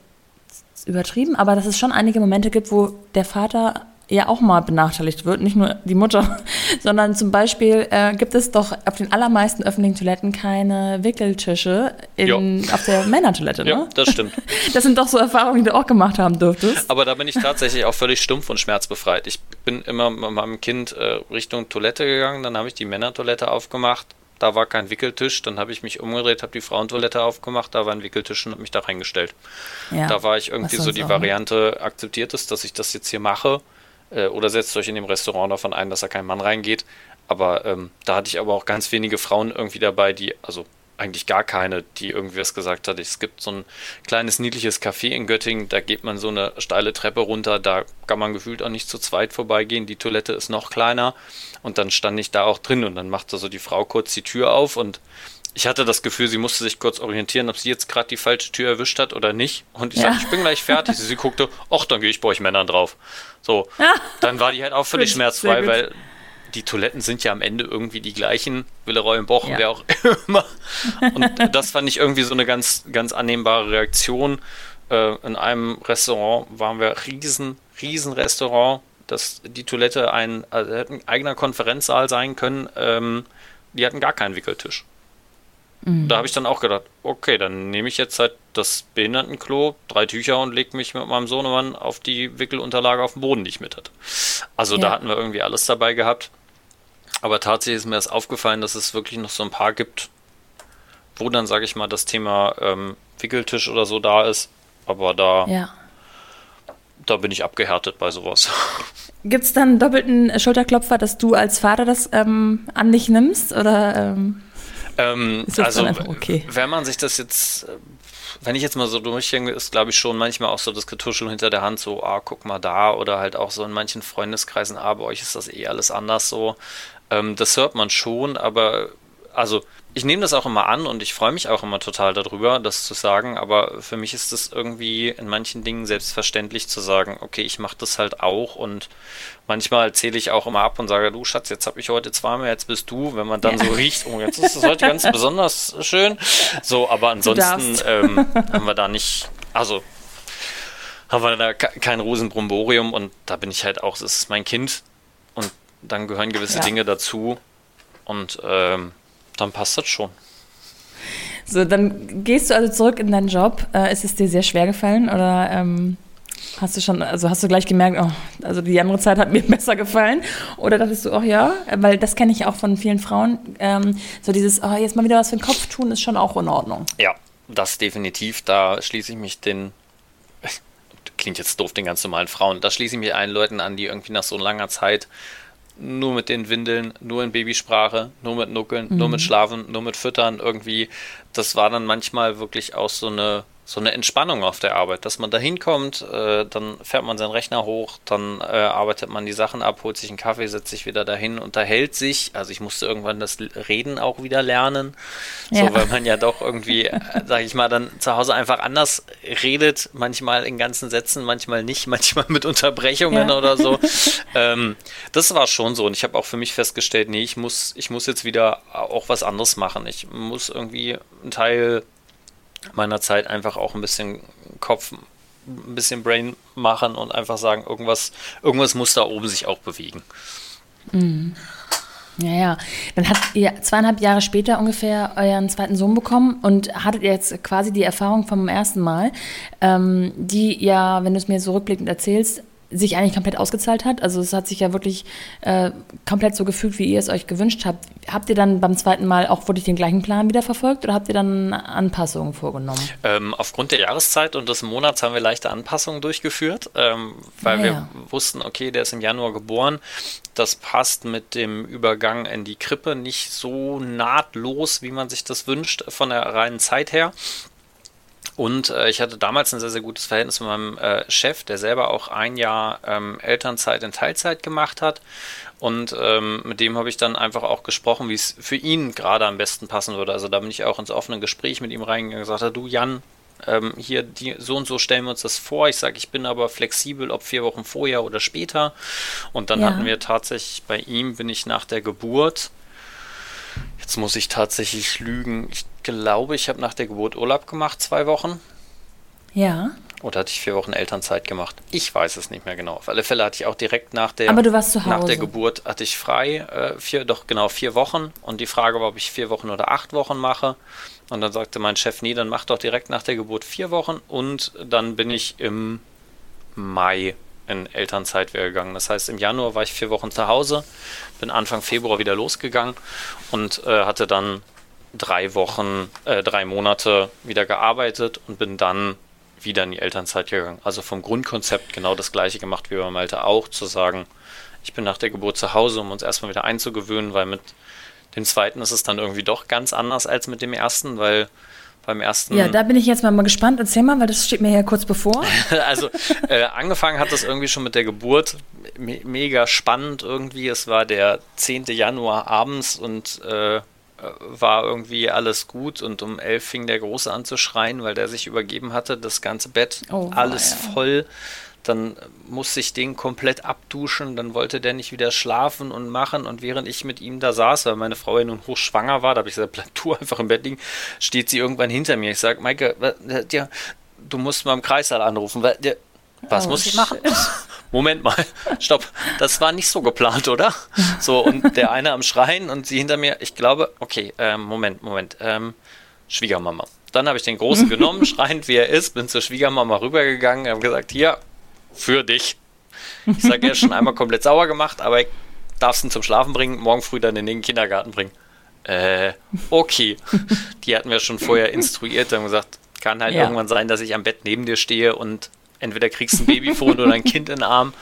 übertrieben, aber dass es schon einige Momente gibt, wo der Vater ja auch mal benachteiligt wird, nicht nur die Mutter, sondern zum Beispiel äh, gibt es doch auf den allermeisten öffentlichen Toiletten keine Wickeltische in, auf der Männertoilette, ne? Ja, das stimmt. Das sind doch so Erfahrungen, die du auch gemacht haben dürftest. Aber da bin ich tatsächlich auch völlig stumpf und schmerzbefreit. Ich bin immer mit meinem Kind äh, Richtung Toilette gegangen, dann habe ich die Männertoilette aufgemacht, da war kein Wickeltisch, dann habe ich mich umgedreht, habe die Frauentoilette aufgemacht, da war ein Wickeltisch und habe mich da reingestellt. Ja, da war ich irgendwie so die auch, Variante, akzeptiert ist, dass ich das jetzt hier mache äh, oder setzt euch in dem Restaurant davon ein, dass da kein Mann reingeht. Aber ähm, da hatte ich aber auch ganz wenige Frauen irgendwie dabei, die, also eigentlich gar keine, die irgendwie was gesagt hat. Es gibt so ein kleines niedliches Café in Göttingen, da geht man so eine steile Treppe runter, da kann man gefühlt auch nicht zu zweit vorbeigehen. Die Toilette ist noch kleiner und dann stand ich da auch drin und dann machte so die Frau kurz die Tür auf und ich hatte das Gefühl, sie musste sich kurz orientieren, ob sie jetzt gerade die falsche Tür erwischt hat oder nicht. Und ich ja. sagte, ich bin gleich fertig. sie guckte, ach, dann gehe ich bei euch Männern drauf. So, dann war die halt auch völlig schmerzfrei, weil die Toiletten sind ja am Ende irgendwie die gleichen. Willeroy und Boch, ja. wer auch immer. Und das fand ich irgendwie so eine ganz, ganz annehmbare Reaktion. Äh, in einem Restaurant waren wir riesen, riesen Restaurant, dass die Toilette ein, also ein eigener Konferenzsaal sein können. Ähm, die hatten gar keinen Wickeltisch. Mhm. Da habe ich dann auch gedacht, okay, dann nehme ich jetzt halt das Behindertenklo, drei Tücher und lege mich mit meinem Sohnemann auf die Wickelunterlage auf dem Boden, die ich mit hatte. Also ja. da hatten wir irgendwie alles dabei gehabt. Aber tatsächlich ist mir das aufgefallen, dass es wirklich noch so ein paar gibt, wo dann, sage ich mal, das Thema ähm, Wickeltisch oder so da ist. Aber da, ja. da bin ich abgehärtet bei sowas. Gibt es dann einen doppelten Schulterklopfer, dass du als Vater das ähm, an dich nimmst? Oder ähm, ähm, also, okay? wenn man sich das jetzt, wenn ich jetzt mal so durchhänge, ist glaube ich schon manchmal auch so das Getuschel hinter der Hand, so, ah, guck mal da, oder halt auch so in manchen Freundeskreisen, ah, bei euch ist das eh alles anders so. Ähm, das hört man schon, aber also ich nehme das auch immer an und ich freue mich auch immer total darüber, das zu sagen, aber für mich ist es irgendwie in manchen Dingen selbstverständlich zu sagen, okay, ich mache das halt auch und manchmal zähle ich auch immer ab und sage, du Schatz, jetzt habe ich heute zweimal, jetzt bist du, wenn man dann ja. so riecht, oh, jetzt ist es heute ganz besonders schön. So, aber ansonsten ähm, haben wir da nicht, also haben wir da kein Rosenbromborium und da bin ich halt auch, es ist mein Kind und dann gehören gewisse ja. Dinge dazu und ähm, dann passt das schon. So, dann gehst du also zurück in deinen Job. Äh, ist es dir sehr schwer gefallen oder ähm, hast du schon, also hast du gleich gemerkt, oh, also die andere Zeit hat mir besser gefallen? Oder dachtest du, auch ja, weil das kenne ich auch von vielen Frauen, ähm, so dieses, oh, jetzt mal wieder was für den Kopf tun, ist schon auch in Ordnung. Ja, das definitiv. Da schließe ich mich den, klingt jetzt doof, den ganz normalen Frauen, da schließe ich mich allen Leuten an, die irgendwie nach so langer Zeit nur mit den Windeln, nur in Babysprache, nur mit Nuckeln, mhm. nur mit Schlafen, nur mit Füttern irgendwie. Das war dann manchmal wirklich auch so eine so eine Entspannung auf der Arbeit, dass man da hinkommt, äh, dann fährt man seinen Rechner hoch, dann äh, arbeitet man die Sachen ab, holt sich einen Kaffee, setzt sich wieder dahin, unterhält sich. Also ich musste irgendwann das Reden auch wieder lernen, ja. so weil man ja doch irgendwie, äh, sag ich mal, dann zu Hause einfach anders redet, manchmal in ganzen Sätzen, manchmal nicht, manchmal mit Unterbrechungen ja. oder so. ähm, das war schon so und ich habe auch für mich festgestellt, nee, ich muss, ich muss jetzt wieder auch was anderes machen. Ich muss irgendwie einen Teil meiner Zeit einfach auch ein bisschen Kopf, ein bisschen Brain machen und einfach sagen, irgendwas, irgendwas muss da oben sich auch bewegen. Mhm. Ja, ja. Dann habt ihr zweieinhalb Jahre später ungefähr euren zweiten Sohn bekommen und hattet jetzt quasi die Erfahrung vom ersten Mal, ähm, die ja, wenn du es mir so rückblickend erzählst, sich eigentlich komplett ausgezahlt hat. Also es hat sich ja wirklich äh, komplett so gefühlt, wie ihr es euch gewünscht habt. Habt ihr dann beim zweiten Mal auch wirklich den gleichen Plan wieder verfolgt oder habt ihr dann Anpassungen vorgenommen? Ähm, aufgrund der Jahreszeit und des Monats haben wir leichte Anpassungen durchgeführt, ähm, weil ja, wir ja. wussten, okay, der ist im Januar geboren. Das passt mit dem Übergang in die Krippe nicht so nahtlos, wie man sich das wünscht, von der reinen Zeit her. Und äh, ich hatte damals ein sehr, sehr gutes Verhältnis mit meinem äh, Chef, der selber auch ein Jahr ähm, Elternzeit in Teilzeit gemacht hat. Und ähm, mit dem habe ich dann einfach auch gesprochen, wie es für ihn gerade am besten passen würde. Also da bin ich auch ins offene Gespräch mit ihm reingegangen und gesagt, du Jan, ähm, hier die, so und so stellen wir uns das vor. Ich sage, ich bin aber flexibel, ob vier Wochen vorher oder später. Und dann ja. hatten wir tatsächlich bei ihm, bin ich nach der Geburt Jetzt muss ich tatsächlich lügen. Ich glaube, ich habe nach der Geburt Urlaub gemacht, zwei Wochen. Ja. Oder hatte ich vier Wochen Elternzeit gemacht? Ich weiß es nicht mehr genau. Auf alle Fälle hatte ich auch direkt nach der, Aber du warst zu Hause. nach der Geburt hatte ich frei, äh, vier, doch genau vier Wochen. Und die Frage war, ob ich vier Wochen oder acht Wochen mache. Und dann sagte mein Chef, nee, dann mach doch direkt nach der Geburt vier Wochen. Und dann bin ich im Mai in Elternzeit wäre gegangen. Das heißt, im Januar war ich vier Wochen zu Hause, bin Anfang Februar wieder losgegangen und äh, hatte dann drei Wochen, äh, drei Monate wieder gearbeitet und bin dann wieder in die Elternzeit gegangen. Also vom Grundkonzept genau das gleiche gemacht wie bei Malte auch, zu sagen, ich bin nach der Geburt zu Hause, um uns erstmal wieder einzugewöhnen, weil mit dem zweiten ist es dann irgendwie doch ganz anders als mit dem ersten, weil beim ersten. Ja, da bin ich jetzt mal, mal gespannt. Erzähl mal, weil das steht mir ja kurz bevor. also äh, angefangen hat das irgendwie schon mit der Geburt. Me mega spannend irgendwie. Es war der 10. Januar abends und äh, war irgendwie alles gut und um elf fing der Große an zu schreien, weil der sich übergeben hatte. Das ganze Bett, oh, alles ja. voll dann musste ich den komplett abduschen, dann wollte der nicht wieder schlafen und machen und während ich mit ihm da saß, weil meine Frau ja nun hochschwanger war, da habe ich gesagt, bleib du einfach im Bett liegen, steht sie irgendwann hinter mir. Ich sage, Maike, ja, du musst mal im Kreissaal anrufen, weil der, was oh, muss ich machen? Moment mal, stopp, das war nicht so geplant, oder? So, und der eine am Schreien und sie hinter mir, ich glaube, okay, ähm, Moment, Moment, ähm, Schwiegermama. Dann habe ich den Großen genommen, schreiend wie er ist, bin zur Schwiegermama rübergegangen, habe gesagt, hier, für dich. Ich sage, ist schon einmal komplett sauer gemacht, aber ich darf ihn zum Schlafen bringen, morgen früh dann in den Kindergarten bringen. Äh, okay. Die hatten wir schon vorher instruiert, haben gesagt, kann halt ja. irgendwann sein, dass ich am Bett neben dir stehe und entweder kriegst du ein Babyfon oder ein Kind in den Arm.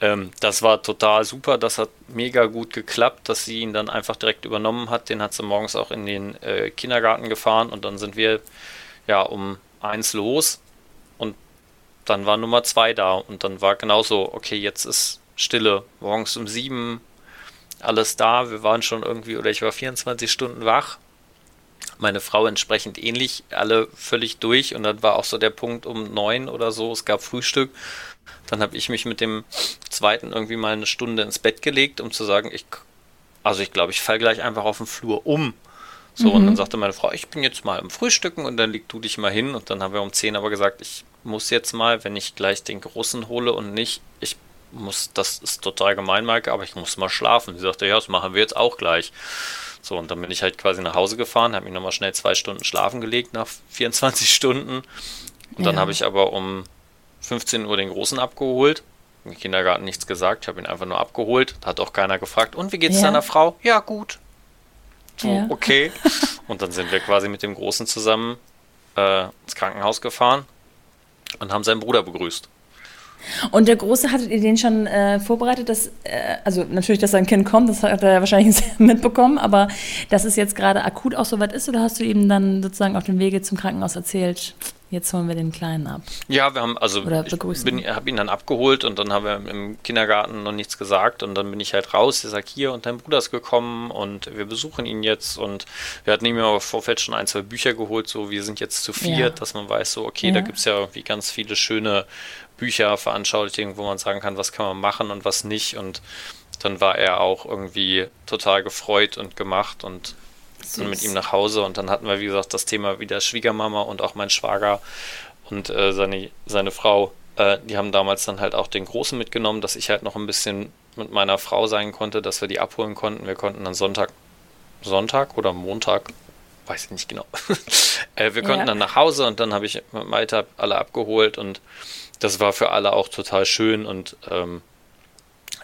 Ähm, das war total super, das hat mega gut geklappt, dass sie ihn dann einfach direkt übernommen hat. Den hat sie morgens auch in den äh, Kindergarten gefahren und dann sind wir ja um eins los dann war Nummer zwei da und dann war genauso, okay, jetzt ist Stille. Morgens um sieben alles da. Wir waren schon irgendwie, oder ich war 24 Stunden wach. Meine Frau entsprechend ähnlich, alle völlig durch. Und dann war auch so der Punkt um neun oder so, es gab Frühstück. Dann habe ich mich mit dem zweiten irgendwie mal eine Stunde ins Bett gelegt, um zu sagen, ich, also ich glaube, ich falle gleich einfach auf den Flur um. So, mhm. und dann sagte meine Frau, ich bin jetzt mal im Frühstücken und dann leg du dich mal hin. Und dann haben wir um zehn aber gesagt, ich muss jetzt mal, wenn ich gleich den Großen hole und nicht, ich muss, das ist total gemein, Maike, aber ich muss mal schlafen. Sie sagte, ja, das machen wir jetzt auch gleich. So, und dann bin ich halt quasi nach Hause gefahren, habe mich nochmal schnell zwei Stunden schlafen gelegt nach 24 Stunden. Und ja. dann habe ich aber um 15 Uhr den Großen abgeholt. Im Kindergarten nichts gesagt, ich habe ihn einfach nur abgeholt. Hat auch keiner gefragt. Und wie geht's ja. deiner Frau? Ja, gut. So, ja. okay. Und dann sind wir quasi mit dem Großen zusammen äh, ins Krankenhaus gefahren und haben seinen Bruder begrüßt. Und der Große, hattet ihr den schon äh, vorbereitet, dass, äh, also natürlich, dass sein Kind kommt, das hat er wahrscheinlich mitbekommen, aber dass es jetzt gerade akut auch so weit ist, oder hast du ihm dann sozusagen auf dem Wege zum Krankenhaus erzählt, jetzt holen wir den Kleinen ab. Ja, wir haben, also Oder ich habe ihn dann abgeholt und dann haben wir im Kindergarten noch nichts gesagt und dann bin ich halt raus, ich sage, hier und dein Bruder ist gekommen und wir besuchen ihn jetzt und wir hatten ihm aber Vorfeld schon ein, zwei Bücher geholt, so wir sind jetzt zu viert, ja. dass man weiß, so okay, ja. da gibt es ja irgendwie ganz viele schöne Bücher, Veranschaulichungen, wo man sagen kann, was kann man machen und was nicht und dann war er auch irgendwie total gefreut und gemacht und dann mit ihm nach Hause und dann hatten wir, wie gesagt, das Thema wieder Schwiegermama und auch mein Schwager und äh, seine, seine Frau. Äh, die haben damals dann halt auch den Großen mitgenommen, dass ich halt noch ein bisschen mit meiner Frau sein konnte, dass wir die abholen konnten. Wir konnten dann Sonntag, Sonntag oder Montag, weiß ich nicht genau. äh, wir konnten ja. dann nach Hause und dann habe ich mit Maita alle abgeholt und das war für alle auch total schön und ähm,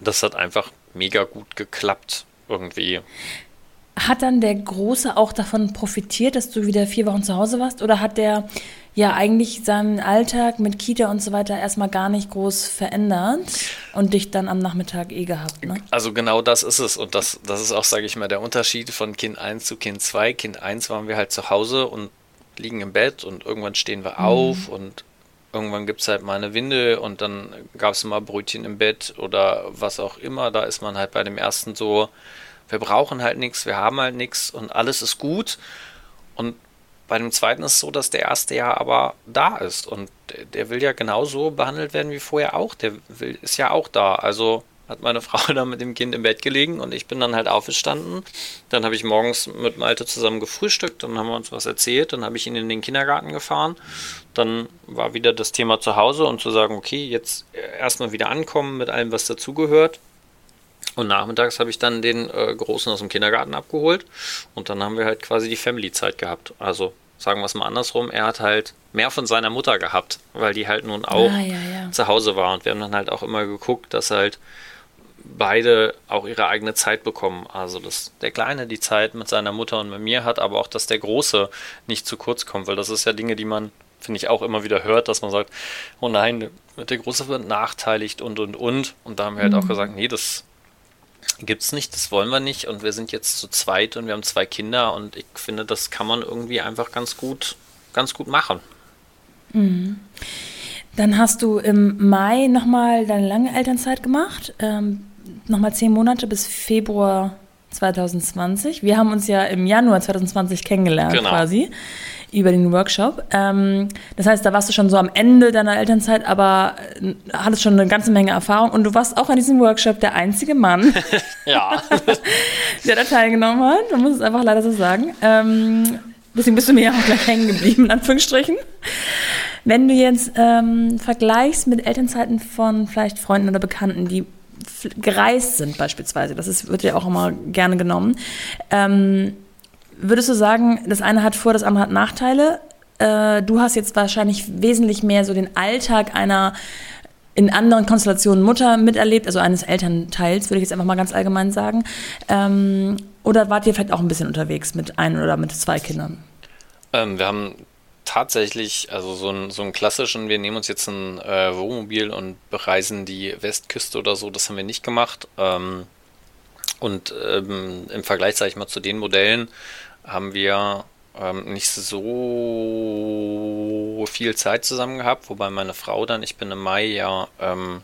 das hat einfach mega gut geklappt irgendwie. Hat dann der Große auch davon profitiert, dass du wieder vier Wochen zu Hause warst? Oder hat der ja eigentlich seinen Alltag mit Kita und so weiter erstmal gar nicht groß verändert und dich dann am Nachmittag eh gehabt? Ne? Also genau das ist es. Und das, das ist auch, sage ich mal, der Unterschied von Kind 1 zu Kind 2. Kind 1 waren wir halt zu Hause und liegen im Bett und irgendwann stehen wir mhm. auf und irgendwann gibt es halt mal eine Windel und dann gab es mal Brötchen im Bett oder was auch immer. Da ist man halt bei dem ersten so, wir brauchen halt nichts, wir haben halt nichts und alles ist gut. Und bei dem zweiten ist es so, dass der erste ja aber da ist und der will ja genauso behandelt werden wie vorher auch. Der will, ist ja auch da. Also hat meine Frau dann mit dem Kind im Bett gelegen und ich bin dann halt aufgestanden. Dann habe ich morgens mit Malte zusammen gefrühstückt, dann haben wir uns was erzählt, dann habe ich ihn in den Kindergarten gefahren. Dann war wieder das Thema zu Hause und zu sagen, okay, jetzt erstmal wieder ankommen mit allem, was dazugehört. Und nachmittags habe ich dann den äh, Großen aus dem Kindergarten abgeholt und dann haben wir halt quasi die Family-Zeit gehabt. Also sagen wir es mal andersrum, er hat halt mehr von seiner Mutter gehabt, weil die halt nun auch ah, ja, ja. zu Hause war. Und wir haben dann halt auch immer geguckt, dass halt beide auch ihre eigene Zeit bekommen. Also dass der Kleine die Zeit mit seiner Mutter und mit mir hat, aber auch, dass der Große nicht zu kurz kommt, weil das ist ja Dinge, die man, finde ich, auch immer wieder hört, dass man sagt, oh nein, der Große wird nachteiligt und und und. Und da haben wir halt mhm. auch gesagt, nee, das gibt es nicht, das wollen wir nicht und wir sind jetzt zu zweit und wir haben zwei Kinder und ich finde, das kann man irgendwie einfach ganz gut, ganz gut machen. Mhm. Dann hast du im Mai nochmal deine lange Elternzeit gemacht, ähm, nochmal zehn Monate bis Februar 2020. Wir haben uns ja im Januar 2020 kennengelernt genau. quasi über den Workshop. Ähm, das heißt, da warst du schon so am Ende deiner Elternzeit, aber äh, hattest schon eine ganze Menge Erfahrung und du warst auch an diesem Workshop der einzige Mann, ja. der da teilgenommen hat. Man muss es einfach leider so sagen. Ähm, deswegen bist du mir ja auch gleich hängen geblieben, in Anführungsstrichen. Wenn du jetzt ähm, vergleichst mit Elternzeiten von vielleicht Freunden oder Bekannten, die gereist sind beispielsweise, das ist, wird ja auch immer gerne genommen, ähm, Würdest du sagen, das eine hat Vor-, das andere hat Nachteile? Äh, du hast jetzt wahrscheinlich wesentlich mehr so den Alltag einer in anderen Konstellationen Mutter miterlebt, also eines Elternteils, würde ich jetzt einfach mal ganz allgemein sagen. Ähm, oder wart ihr vielleicht auch ein bisschen unterwegs mit ein oder mit zwei Kindern? Ähm, wir haben tatsächlich, also so einen, so einen klassischen, wir nehmen uns jetzt ein äh, Wohnmobil und bereisen die Westküste oder so, das haben wir nicht gemacht. Ähm, und ähm, im Vergleich, sage ich mal, zu den Modellen, haben wir ähm, nicht so viel Zeit zusammen gehabt, wobei meine Frau dann, ich bin im Mai ja ähm,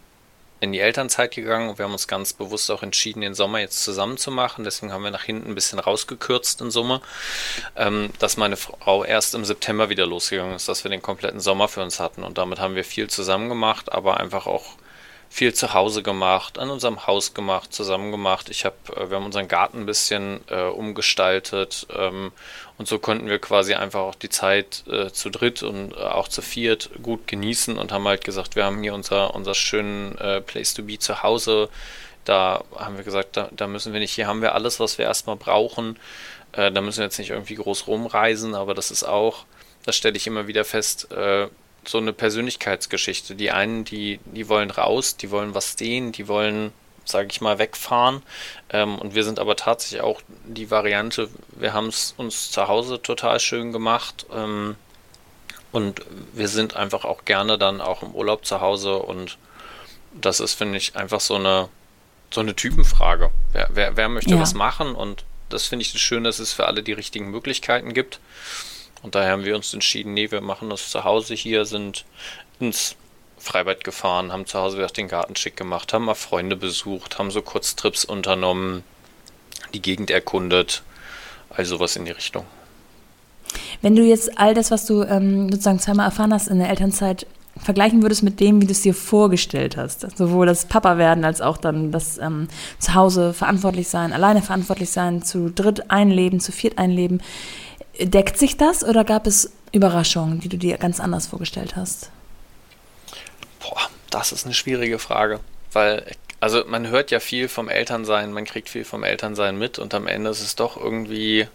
in die Elternzeit gegangen und wir haben uns ganz bewusst auch entschieden, den Sommer jetzt zusammen zu machen. Deswegen haben wir nach hinten ein bisschen rausgekürzt in Summe, ähm, dass meine Frau erst im September wieder losgegangen ist, dass wir den kompletten Sommer für uns hatten. Und damit haben wir viel zusammen gemacht, aber einfach auch viel zu Hause gemacht, an unserem Haus gemacht, zusammen gemacht. Ich habe, äh, wir haben unseren Garten ein bisschen äh, umgestaltet ähm, und so konnten wir quasi einfach auch die Zeit äh, zu dritt und äh, auch zu viert gut genießen und haben halt gesagt, wir haben hier unser, unser schönen äh, Place to be zu Hause. Da haben wir gesagt, da, da, müssen wir nicht, hier haben wir alles, was wir erstmal brauchen. Äh, da müssen wir jetzt nicht irgendwie groß rumreisen, aber das ist auch, das stelle ich immer wieder fest, so eine Persönlichkeitsgeschichte. Die einen, die, die wollen raus, die wollen was sehen, die wollen, sage ich mal, wegfahren. Ähm, und wir sind aber tatsächlich auch die Variante, wir haben es uns zu Hause total schön gemacht. Ähm, und wir sind einfach auch gerne dann auch im Urlaub zu Hause. Und das ist, finde ich, einfach so eine, so eine Typenfrage. Wer, wer, wer möchte ja. was machen? Und das finde ich schön, dass es für alle die richtigen Möglichkeiten gibt. Und daher haben wir uns entschieden, nee, wir machen das zu Hause hier, sind ins Freibad gefahren, haben zu Hause wieder den Garten schick gemacht, haben mal Freunde besucht, haben so Kurztrips unternommen, die Gegend erkundet, also sowas in die Richtung. Wenn du jetzt all das, was du ähm, sozusagen zweimal erfahren hast in der Elternzeit, vergleichen würdest mit dem, wie du es dir vorgestellt hast, sowohl das Papa werden als auch dann das ähm, zu Hause verantwortlich sein, alleine verantwortlich sein, zu dritt einleben, zu viert einleben, deckt sich das oder gab es Überraschungen, die du dir ganz anders vorgestellt hast? Boah, das ist eine schwierige Frage, weil also man hört ja viel vom Elternsein, man kriegt viel vom Elternsein mit und am Ende ist es doch irgendwie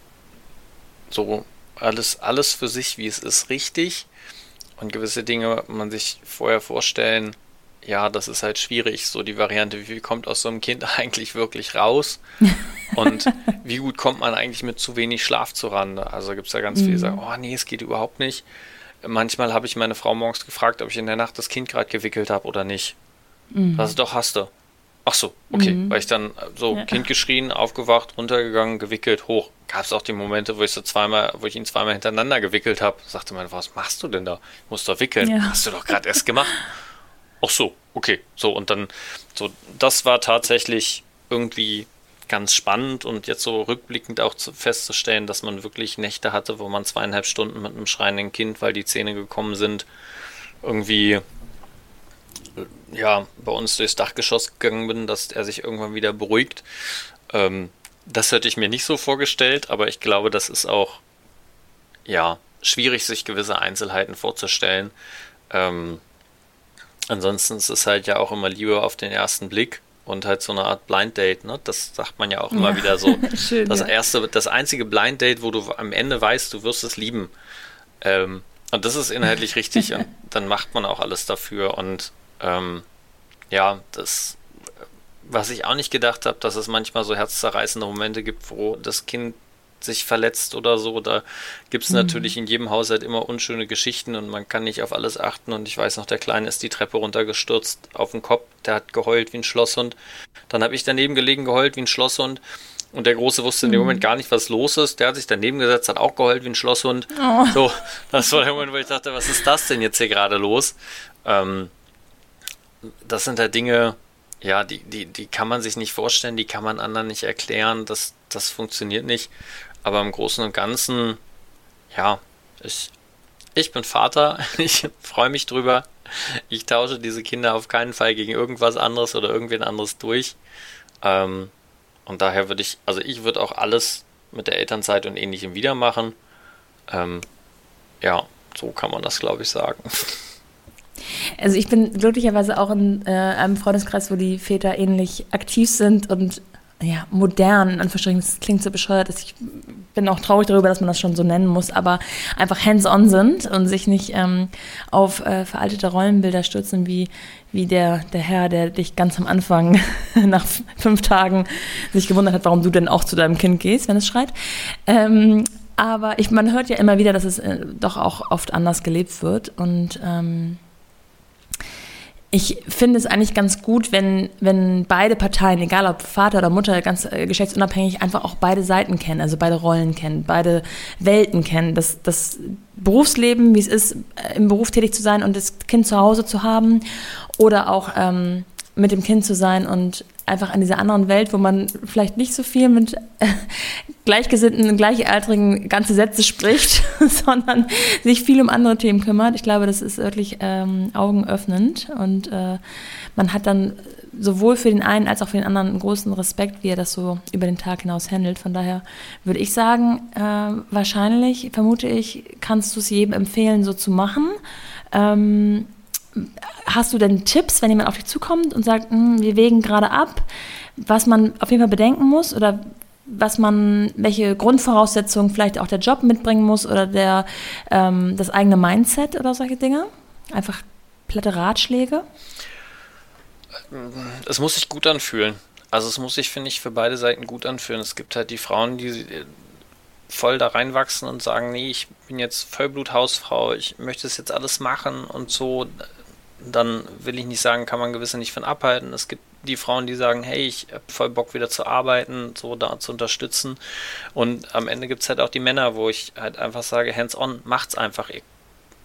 so alles alles für sich, wie es ist, richtig und gewisse Dinge man sich vorher vorstellen, ja, das ist halt schwierig, so die Variante, wie viel kommt aus so einem Kind eigentlich wirklich raus und wie gut kommt man eigentlich mit zu wenig Schlaf zurande. Also gibt es da ganz mhm. viele, die sagen, oh nee, es geht überhaupt nicht. Manchmal habe ich meine Frau morgens gefragt, ob ich in der Nacht das Kind gerade gewickelt habe oder nicht. Mhm. Das doch hast du. Ach so, okay. Mhm. Weil ich dann so ja. Kind geschrien, aufgewacht, runtergegangen, gewickelt, hoch. Gab es auch die Momente, wo ich so zweimal, wo ich ihn zweimal hintereinander gewickelt habe. Sagte meine Frau, was machst du denn da? Ich muss doch wickeln. Ja. Hast du doch gerade erst gemacht. Ach so, okay. So, und dann, so, das war tatsächlich irgendwie ganz spannend und jetzt so rückblickend auch zu, festzustellen, dass man wirklich Nächte hatte, wo man zweieinhalb Stunden mit einem schreienden Kind, weil die Zähne gekommen sind, irgendwie ja, bei uns durchs Dachgeschoss gegangen bin, dass er sich irgendwann wieder beruhigt. Ähm, das hätte ich mir nicht so vorgestellt, aber ich glaube, das ist auch ja schwierig, sich gewisse Einzelheiten vorzustellen. Ähm, ansonsten ist es halt ja auch immer Liebe auf den ersten Blick und halt so eine Art Blind Date, ne? Das sagt man ja auch immer ja. wieder so. Schön, das erste, das einzige Blind Date, wo du am Ende weißt, du wirst es lieben. Ähm, und das ist inhaltlich richtig und dann macht man auch alles dafür und ähm, ja, das, was ich auch nicht gedacht habe, dass es manchmal so herzzerreißende Momente gibt, wo das Kind sich verletzt oder so. Da gibt es mhm. natürlich in jedem Haushalt immer unschöne Geschichten und man kann nicht auf alles achten. Und ich weiß noch, der Kleine ist die Treppe runtergestürzt auf den Kopf, der hat geheult wie ein Schlosshund. Dann habe ich daneben gelegen, geheult wie ein Schlosshund. Und der Große wusste in dem mhm. Moment gar nicht, was los ist. Der hat sich daneben gesetzt, hat auch geheult wie ein Schlosshund. Oh. So, das war der Moment, wo ich dachte, was ist das denn jetzt hier gerade los? Ähm, das sind halt Dinge, ja, die, die, die kann man sich nicht vorstellen, die kann man anderen nicht erklären, das, das funktioniert nicht. Aber im Großen und Ganzen, ja, ich, ich bin Vater, ich freue mich drüber. Ich tausche diese Kinder auf keinen Fall gegen irgendwas anderes oder irgendwen anderes durch. Ähm, und daher würde ich, also ich würde auch alles mit der Elternzeit und ähnlichem wieder machen. Ähm, ja, so kann man das, glaube ich, sagen. Also ich bin glücklicherweise auch in äh, einem Freundeskreis, wo die Väter ähnlich aktiv sind und ja, modern, Anführungsstrichen, das klingt so bescheuert, dass ich bin auch traurig darüber, dass man das schon so nennen muss, aber einfach hands-on sind und sich nicht ähm, auf äh, veraltete Rollenbilder stürzen, wie, wie der, der Herr, der dich ganz am Anfang nach fünf Tagen sich gewundert hat, warum du denn auch zu deinem Kind gehst, wenn es schreit. Ähm, aber ich, man hört ja immer wieder, dass es äh, doch auch oft anders gelebt wird und ähm, ich finde es eigentlich ganz gut, wenn, wenn beide Parteien, egal ob Vater oder Mutter, ganz äh, geschlechtsunabhängig, einfach auch beide Seiten kennen, also beide Rollen kennen, beide Welten kennen. Das, das Berufsleben, wie es ist, äh, im Beruf tätig zu sein und das Kind zu Hause zu haben oder auch ähm, mit dem Kind zu sein und einfach an dieser anderen Welt, wo man vielleicht nicht so viel mit Gleichgesinnten, Gleichaltrigen ganze Sätze spricht, sondern sich viel um andere Themen kümmert. Ich glaube, das ist wirklich ähm, augenöffnend und äh, man hat dann sowohl für den einen als auch für den anderen einen großen Respekt, wie er das so über den Tag hinaus handelt. Von daher würde ich sagen, äh, wahrscheinlich, vermute ich, kannst du es jedem empfehlen, so zu machen. Ähm, hast du denn Tipps, wenn jemand auf dich zukommt und sagt, hm, wir wägen gerade ab, was man auf jeden Fall bedenken muss oder was man, welche Grundvoraussetzungen vielleicht auch der Job mitbringen muss oder der, ähm, das eigene Mindset oder solche Dinge? Einfach platte Ratschläge? Es muss sich gut anfühlen. Also es muss sich, finde ich, für beide Seiten gut anfühlen. Es gibt halt die Frauen, die voll da reinwachsen und sagen, nee, ich bin jetzt Vollbluthausfrau, ich möchte es jetzt alles machen und so dann will ich nicht sagen, kann man gewisse nicht von abhalten. Es gibt die Frauen, die sagen, hey, ich habe voll Bock wieder zu arbeiten, so da zu unterstützen. Und am Ende gibt es halt auch die Männer, wo ich halt einfach sage, hands-on, macht's einfach.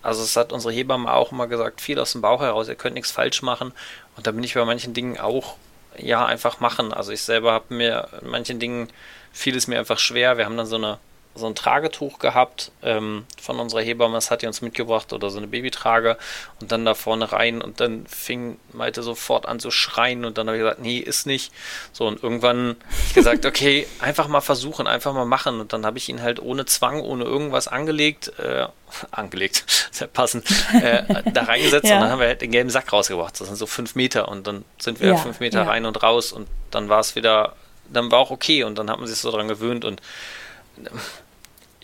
Also es hat unsere Hebamme auch immer gesagt, viel aus dem Bauch heraus, ihr könnt nichts falsch machen. Und da bin ich bei manchen Dingen auch, ja, einfach machen. Also ich selber habe mir in manchen Dingen vieles mir einfach schwer. Wir haben dann so eine so ein Tragetuch gehabt ähm, von unserer Hebamme, das hat die uns mitgebracht oder so eine Babytrage und dann da vorne rein und dann fing Malte sofort an zu schreien und dann habe ich gesagt, nee, ist nicht. So und irgendwann habe ich gesagt, okay, einfach mal versuchen, einfach mal machen und dann habe ich ihn halt ohne Zwang, ohne irgendwas angelegt, äh, angelegt, sehr passend, äh, da reingesetzt ja. und dann haben wir halt den gelben Sack rausgebracht. Das sind so fünf Meter und dann sind wir ja, fünf Meter ja. rein und raus und dann war es wieder, dann war auch okay und dann hat man sich so dran gewöhnt und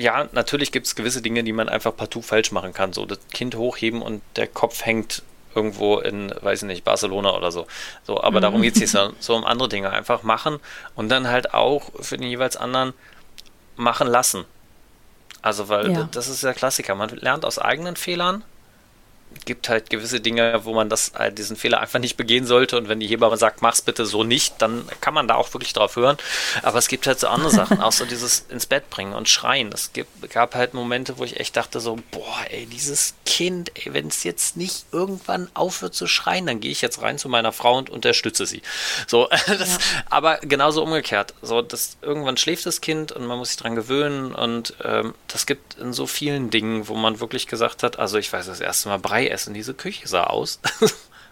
ja, natürlich gibt es gewisse Dinge, die man einfach partout falsch machen kann. So das Kind hochheben und der Kopf hängt irgendwo in, weiß ich nicht, Barcelona oder so. So, aber mhm. darum geht es nicht so, so um andere Dinge. Einfach machen und dann halt auch für den jeweils anderen machen lassen. Also, weil ja. das ist der Klassiker. Man lernt aus eigenen Fehlern gibt halt gewisse Dinge, wo man das, äh, diesen Fehler einfach nicht begehen sollte. Und wenn die Hebamme sagt, mach's bitte so nicht, dann kann man da auch wirklich drauf hören. Aber es gibt halt so andere Sachen, auch so dieses ins Bett bringen und schreien. Es gibt, gab halt Momente, wo ich echt dachte so, boah, ey, dieses Kind, ey, wenn es jetzt nicht irgendwann aufhört zu schreien, dann gehe ich jetzt rein zu meiner Frau und unterstütze sie. So, das, ja. aber genauso umgekehrt. So, das, irgendwann schläft das Kind und man muss sich dran gewöhnen und ähm, das gibt in so vielen Dingen, wo man wirklich gesagt hat, also ich weiß das erste Mal Brei essen, diese Küche sah aus.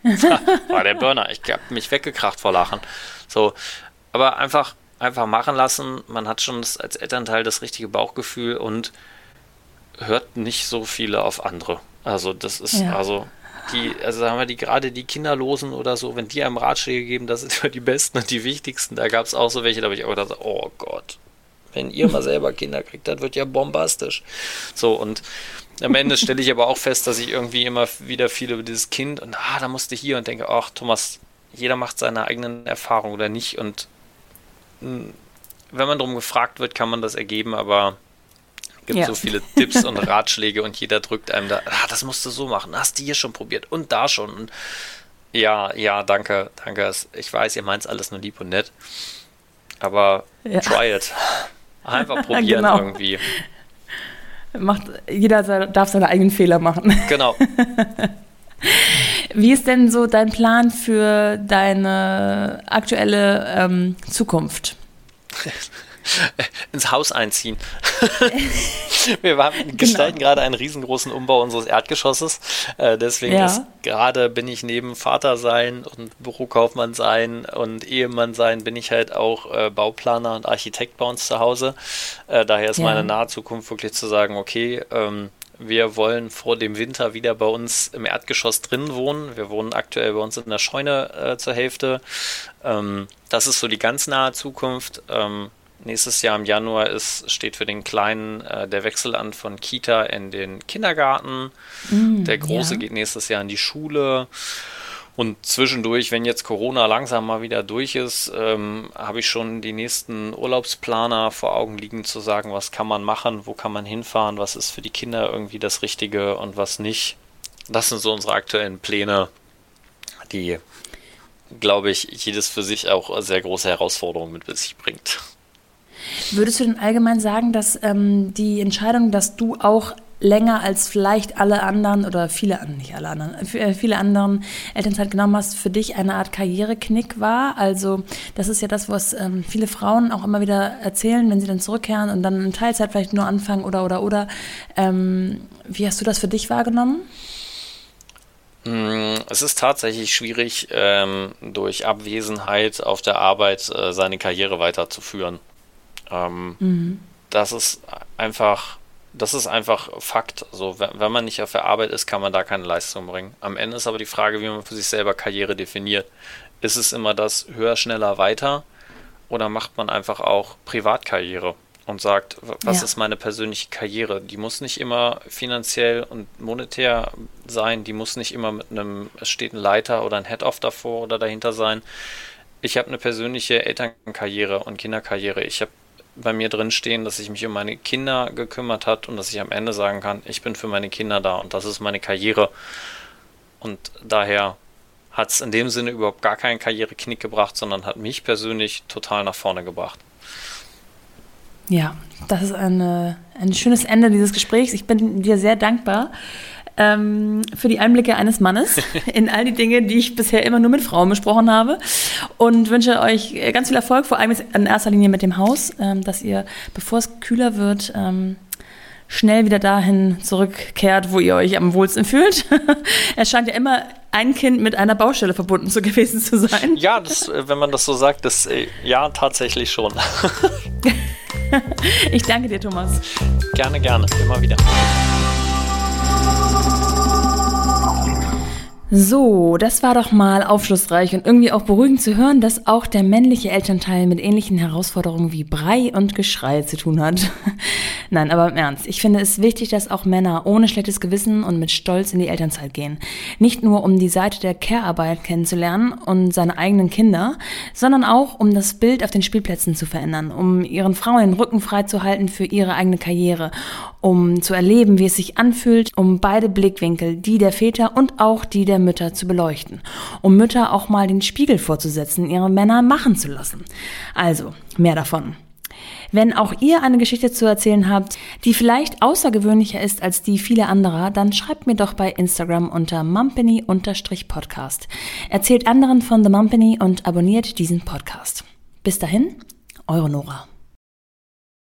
war der Burner. Ich habe mich weggekracht vor Lachen. So, aber einfach, einfach machen lassen. Man hat schon das, als Elternteil das richtige Bauchgefühl und hört nicht so viele auf andere. Also das ist, ja. also die, also sagen wir die gerade die Kinderlosen oder so, wenn die einem Ratschläge geben, das sind immer die besten und die wichtigsten. Da gab es auch so welche, da habe ich auch gedacht, oh Gott, wenn ihr mal selber Kinder kriegt, das wird ja bombastisch. So und am Ende stelle ich aber auch fest, dass ich irgendwie immer wieder viel über dieses Kind und ah, da musste ich hier und denke, ach Thomas, jeder macht seine eigenen Erfahrungen oder nicht und hm, wenn man darum gefragt wird, kann man das ergeben, aber es gibt ja. so viele Tipps und Ratschläge und jeder drückt einem da, ah, das musst du so machen, hast du hier schon probiert und da schon und ja, ja, danke, danke. Ich weiß, ihr meint es alles nur lieb und nett, aber ja. try it. Einfach probieren genau. irgendwie. Macht, jeder darf seine eigenen Fehler machen. Genau. Wie ist denn so dein Plan für deine aktuelle ähm, Zukunft? ins Haus einziehen. wir gestalten genau. gerade einen riesengroßen Umbau unseres Erdgeschosses. Äh, deswegen ja. ist gerade bin ich neben Vater sein und Bürokaufmann sein und Ehemann sein, bin ich halt auch äh, Bauplaner und Architekt bei uns zu Hause. Äh, daher ist ja. meine nahe Zukunft wirklich zu sagen, okay, ähm, wir wollen vor dem Winter wieder bei uns im Erdgeschoss drin wohnen. Wir wohnen aktuell bei uns in der Scheune äh, zur Hälfte. Ähm, das ist so die ganz nahe Zukunft. Ähm, Nächstes Jahr im Januar ist, steht für den Kleinen äh, der Wechsel an von Kita in den Kindergarten. Mm, der Große ja. geht nächstes Jahr in die Schule. Und zwischendurch, wenn jetzt Corona langsam mal wieder durch ist, ähm, habe ich schon die nächsten Urlaubsplaner vor Augen liegen, zu sagen, was kann man machen, wo kann man hinfahren, was ist für die Kinder irgendwie das Richtige und was nicht. Das sind so unsere aktuellen Pläne, die, glaube ich, jedes für sich auch sehr große Herausforderungen mit sich bringt. Würdest du denn allgemein sagen, dass ähm, die Entscheidung, dass du auch länger als vielleicht alle anderen oder viele, nicht alle anderen, äh, viele anderen Elternzeit genommen hast, für dich eine Art Karriereknick war. Also das ist ja das, was ähm, viele Frauen auch immer wieder erzählen, wenn sie dann zurückkehren und dann in Teilzeit vielleicht nur anfangen oder oder oder. Ähm, wie hast du das für dich wahrgenommen? Mm, es ist tatsächlich schwierig, ähm, durch Abwesenheit auf der Arbeit äh, seine Karriere weiterzuführen. Ähm, mhm. Das ist einfach, das ist einfach Fakt. Also wenn man nicht auf der Arbeit ist, kann man da keine Leistung bringen. Am Ende ist aber die Frage, wie man für sich selber Karriere definiert. Ist es immer das höher, schneller, weiter? Oder macht man einfach auch Privatkarriere und sagt, was ja. ist meine persönliche Karriere? Die muss nicht immer finanziell und monetär sein, die muss nicht immer mit einem, es steht ein Leiter oder ein Head-Off davor oder dahinter sein. Ich habe eine persönliche Elternkarriere und Kinderkarriere. Ich habe bei mir drin stehen, dass ich mich um meine Kinder gekümmert hat und dass ich am Ende sagen kann, ich bin für meine Kinder da und das ist meine Karriere. Und daher hat es in dem Sinne überhaupt gar keinen Karriereknick gebracht, sondern hat mich persönlich total nach vorne gebracht. Ja, das ist eine, ein schönes Ende dieses Gesprächs. Ich bin dir sehr dankbar ähm, für die Einblicke eines Mannes in all die Dinge, die ich bisher immer nur mit Frauen besprochen habe. Und wünsche euch ganz viel Erfolg, vor allem in erster Linie mit dem Haus, ähm, dass ihr, bevor es kühler wird, ähm, schnell wieder dahin zurückkehrt, wo ihr euch am wohlsten fühlt. es scheint ja immer ein Kind mit einer Baustelle verbunden zu gewesen zu sein. Ja, das, äh, wenn man das so sagt, das äh, ja tatsächlich schon. ich danke dir, Thomas. Gerne, gerne, immer wieder. So, das war doch mal aufschlussreich und irgendwie auch beruhigend zu hören, dass auch der männliche Elternteil mit ähnlichen Herausforderungen wie Brei und Geschrei zu tun hat. Nein, aber im Ernst, ich finde es wichtig, dass auch Männer ohne schlechtes Gewissen und mit Stolz in die Elternzeit gehen. Nicht nur um die Seite der Care-Arbeit kennenzulernen und seine eigenen Kinder, sondern auch um das Bild auf den Spielplätzen zu verändern, um ihren Frauen den Rücken frei zu halten für ihre eigene Karriere, um zu erleben, wie es sich anfühlt, um beide Blickwinkel, die der Väter und auch die der Mütter zu beleuchten, um Mütter auch mal den Spiegel vorzusetzen, ihre Männer machen zu lassen. Also, mehr davon. Wenn auch ihr eine Geschichte zu erzählen habt, die vielleicht außergewöhnlicher ist als die vieler anderer, dann schreibt mir doch bei Instagram unter mumpany-podcast. Erzählt anderen von The Mumpany und abonniert diesen Podcast. Bis dahin, eure Nora.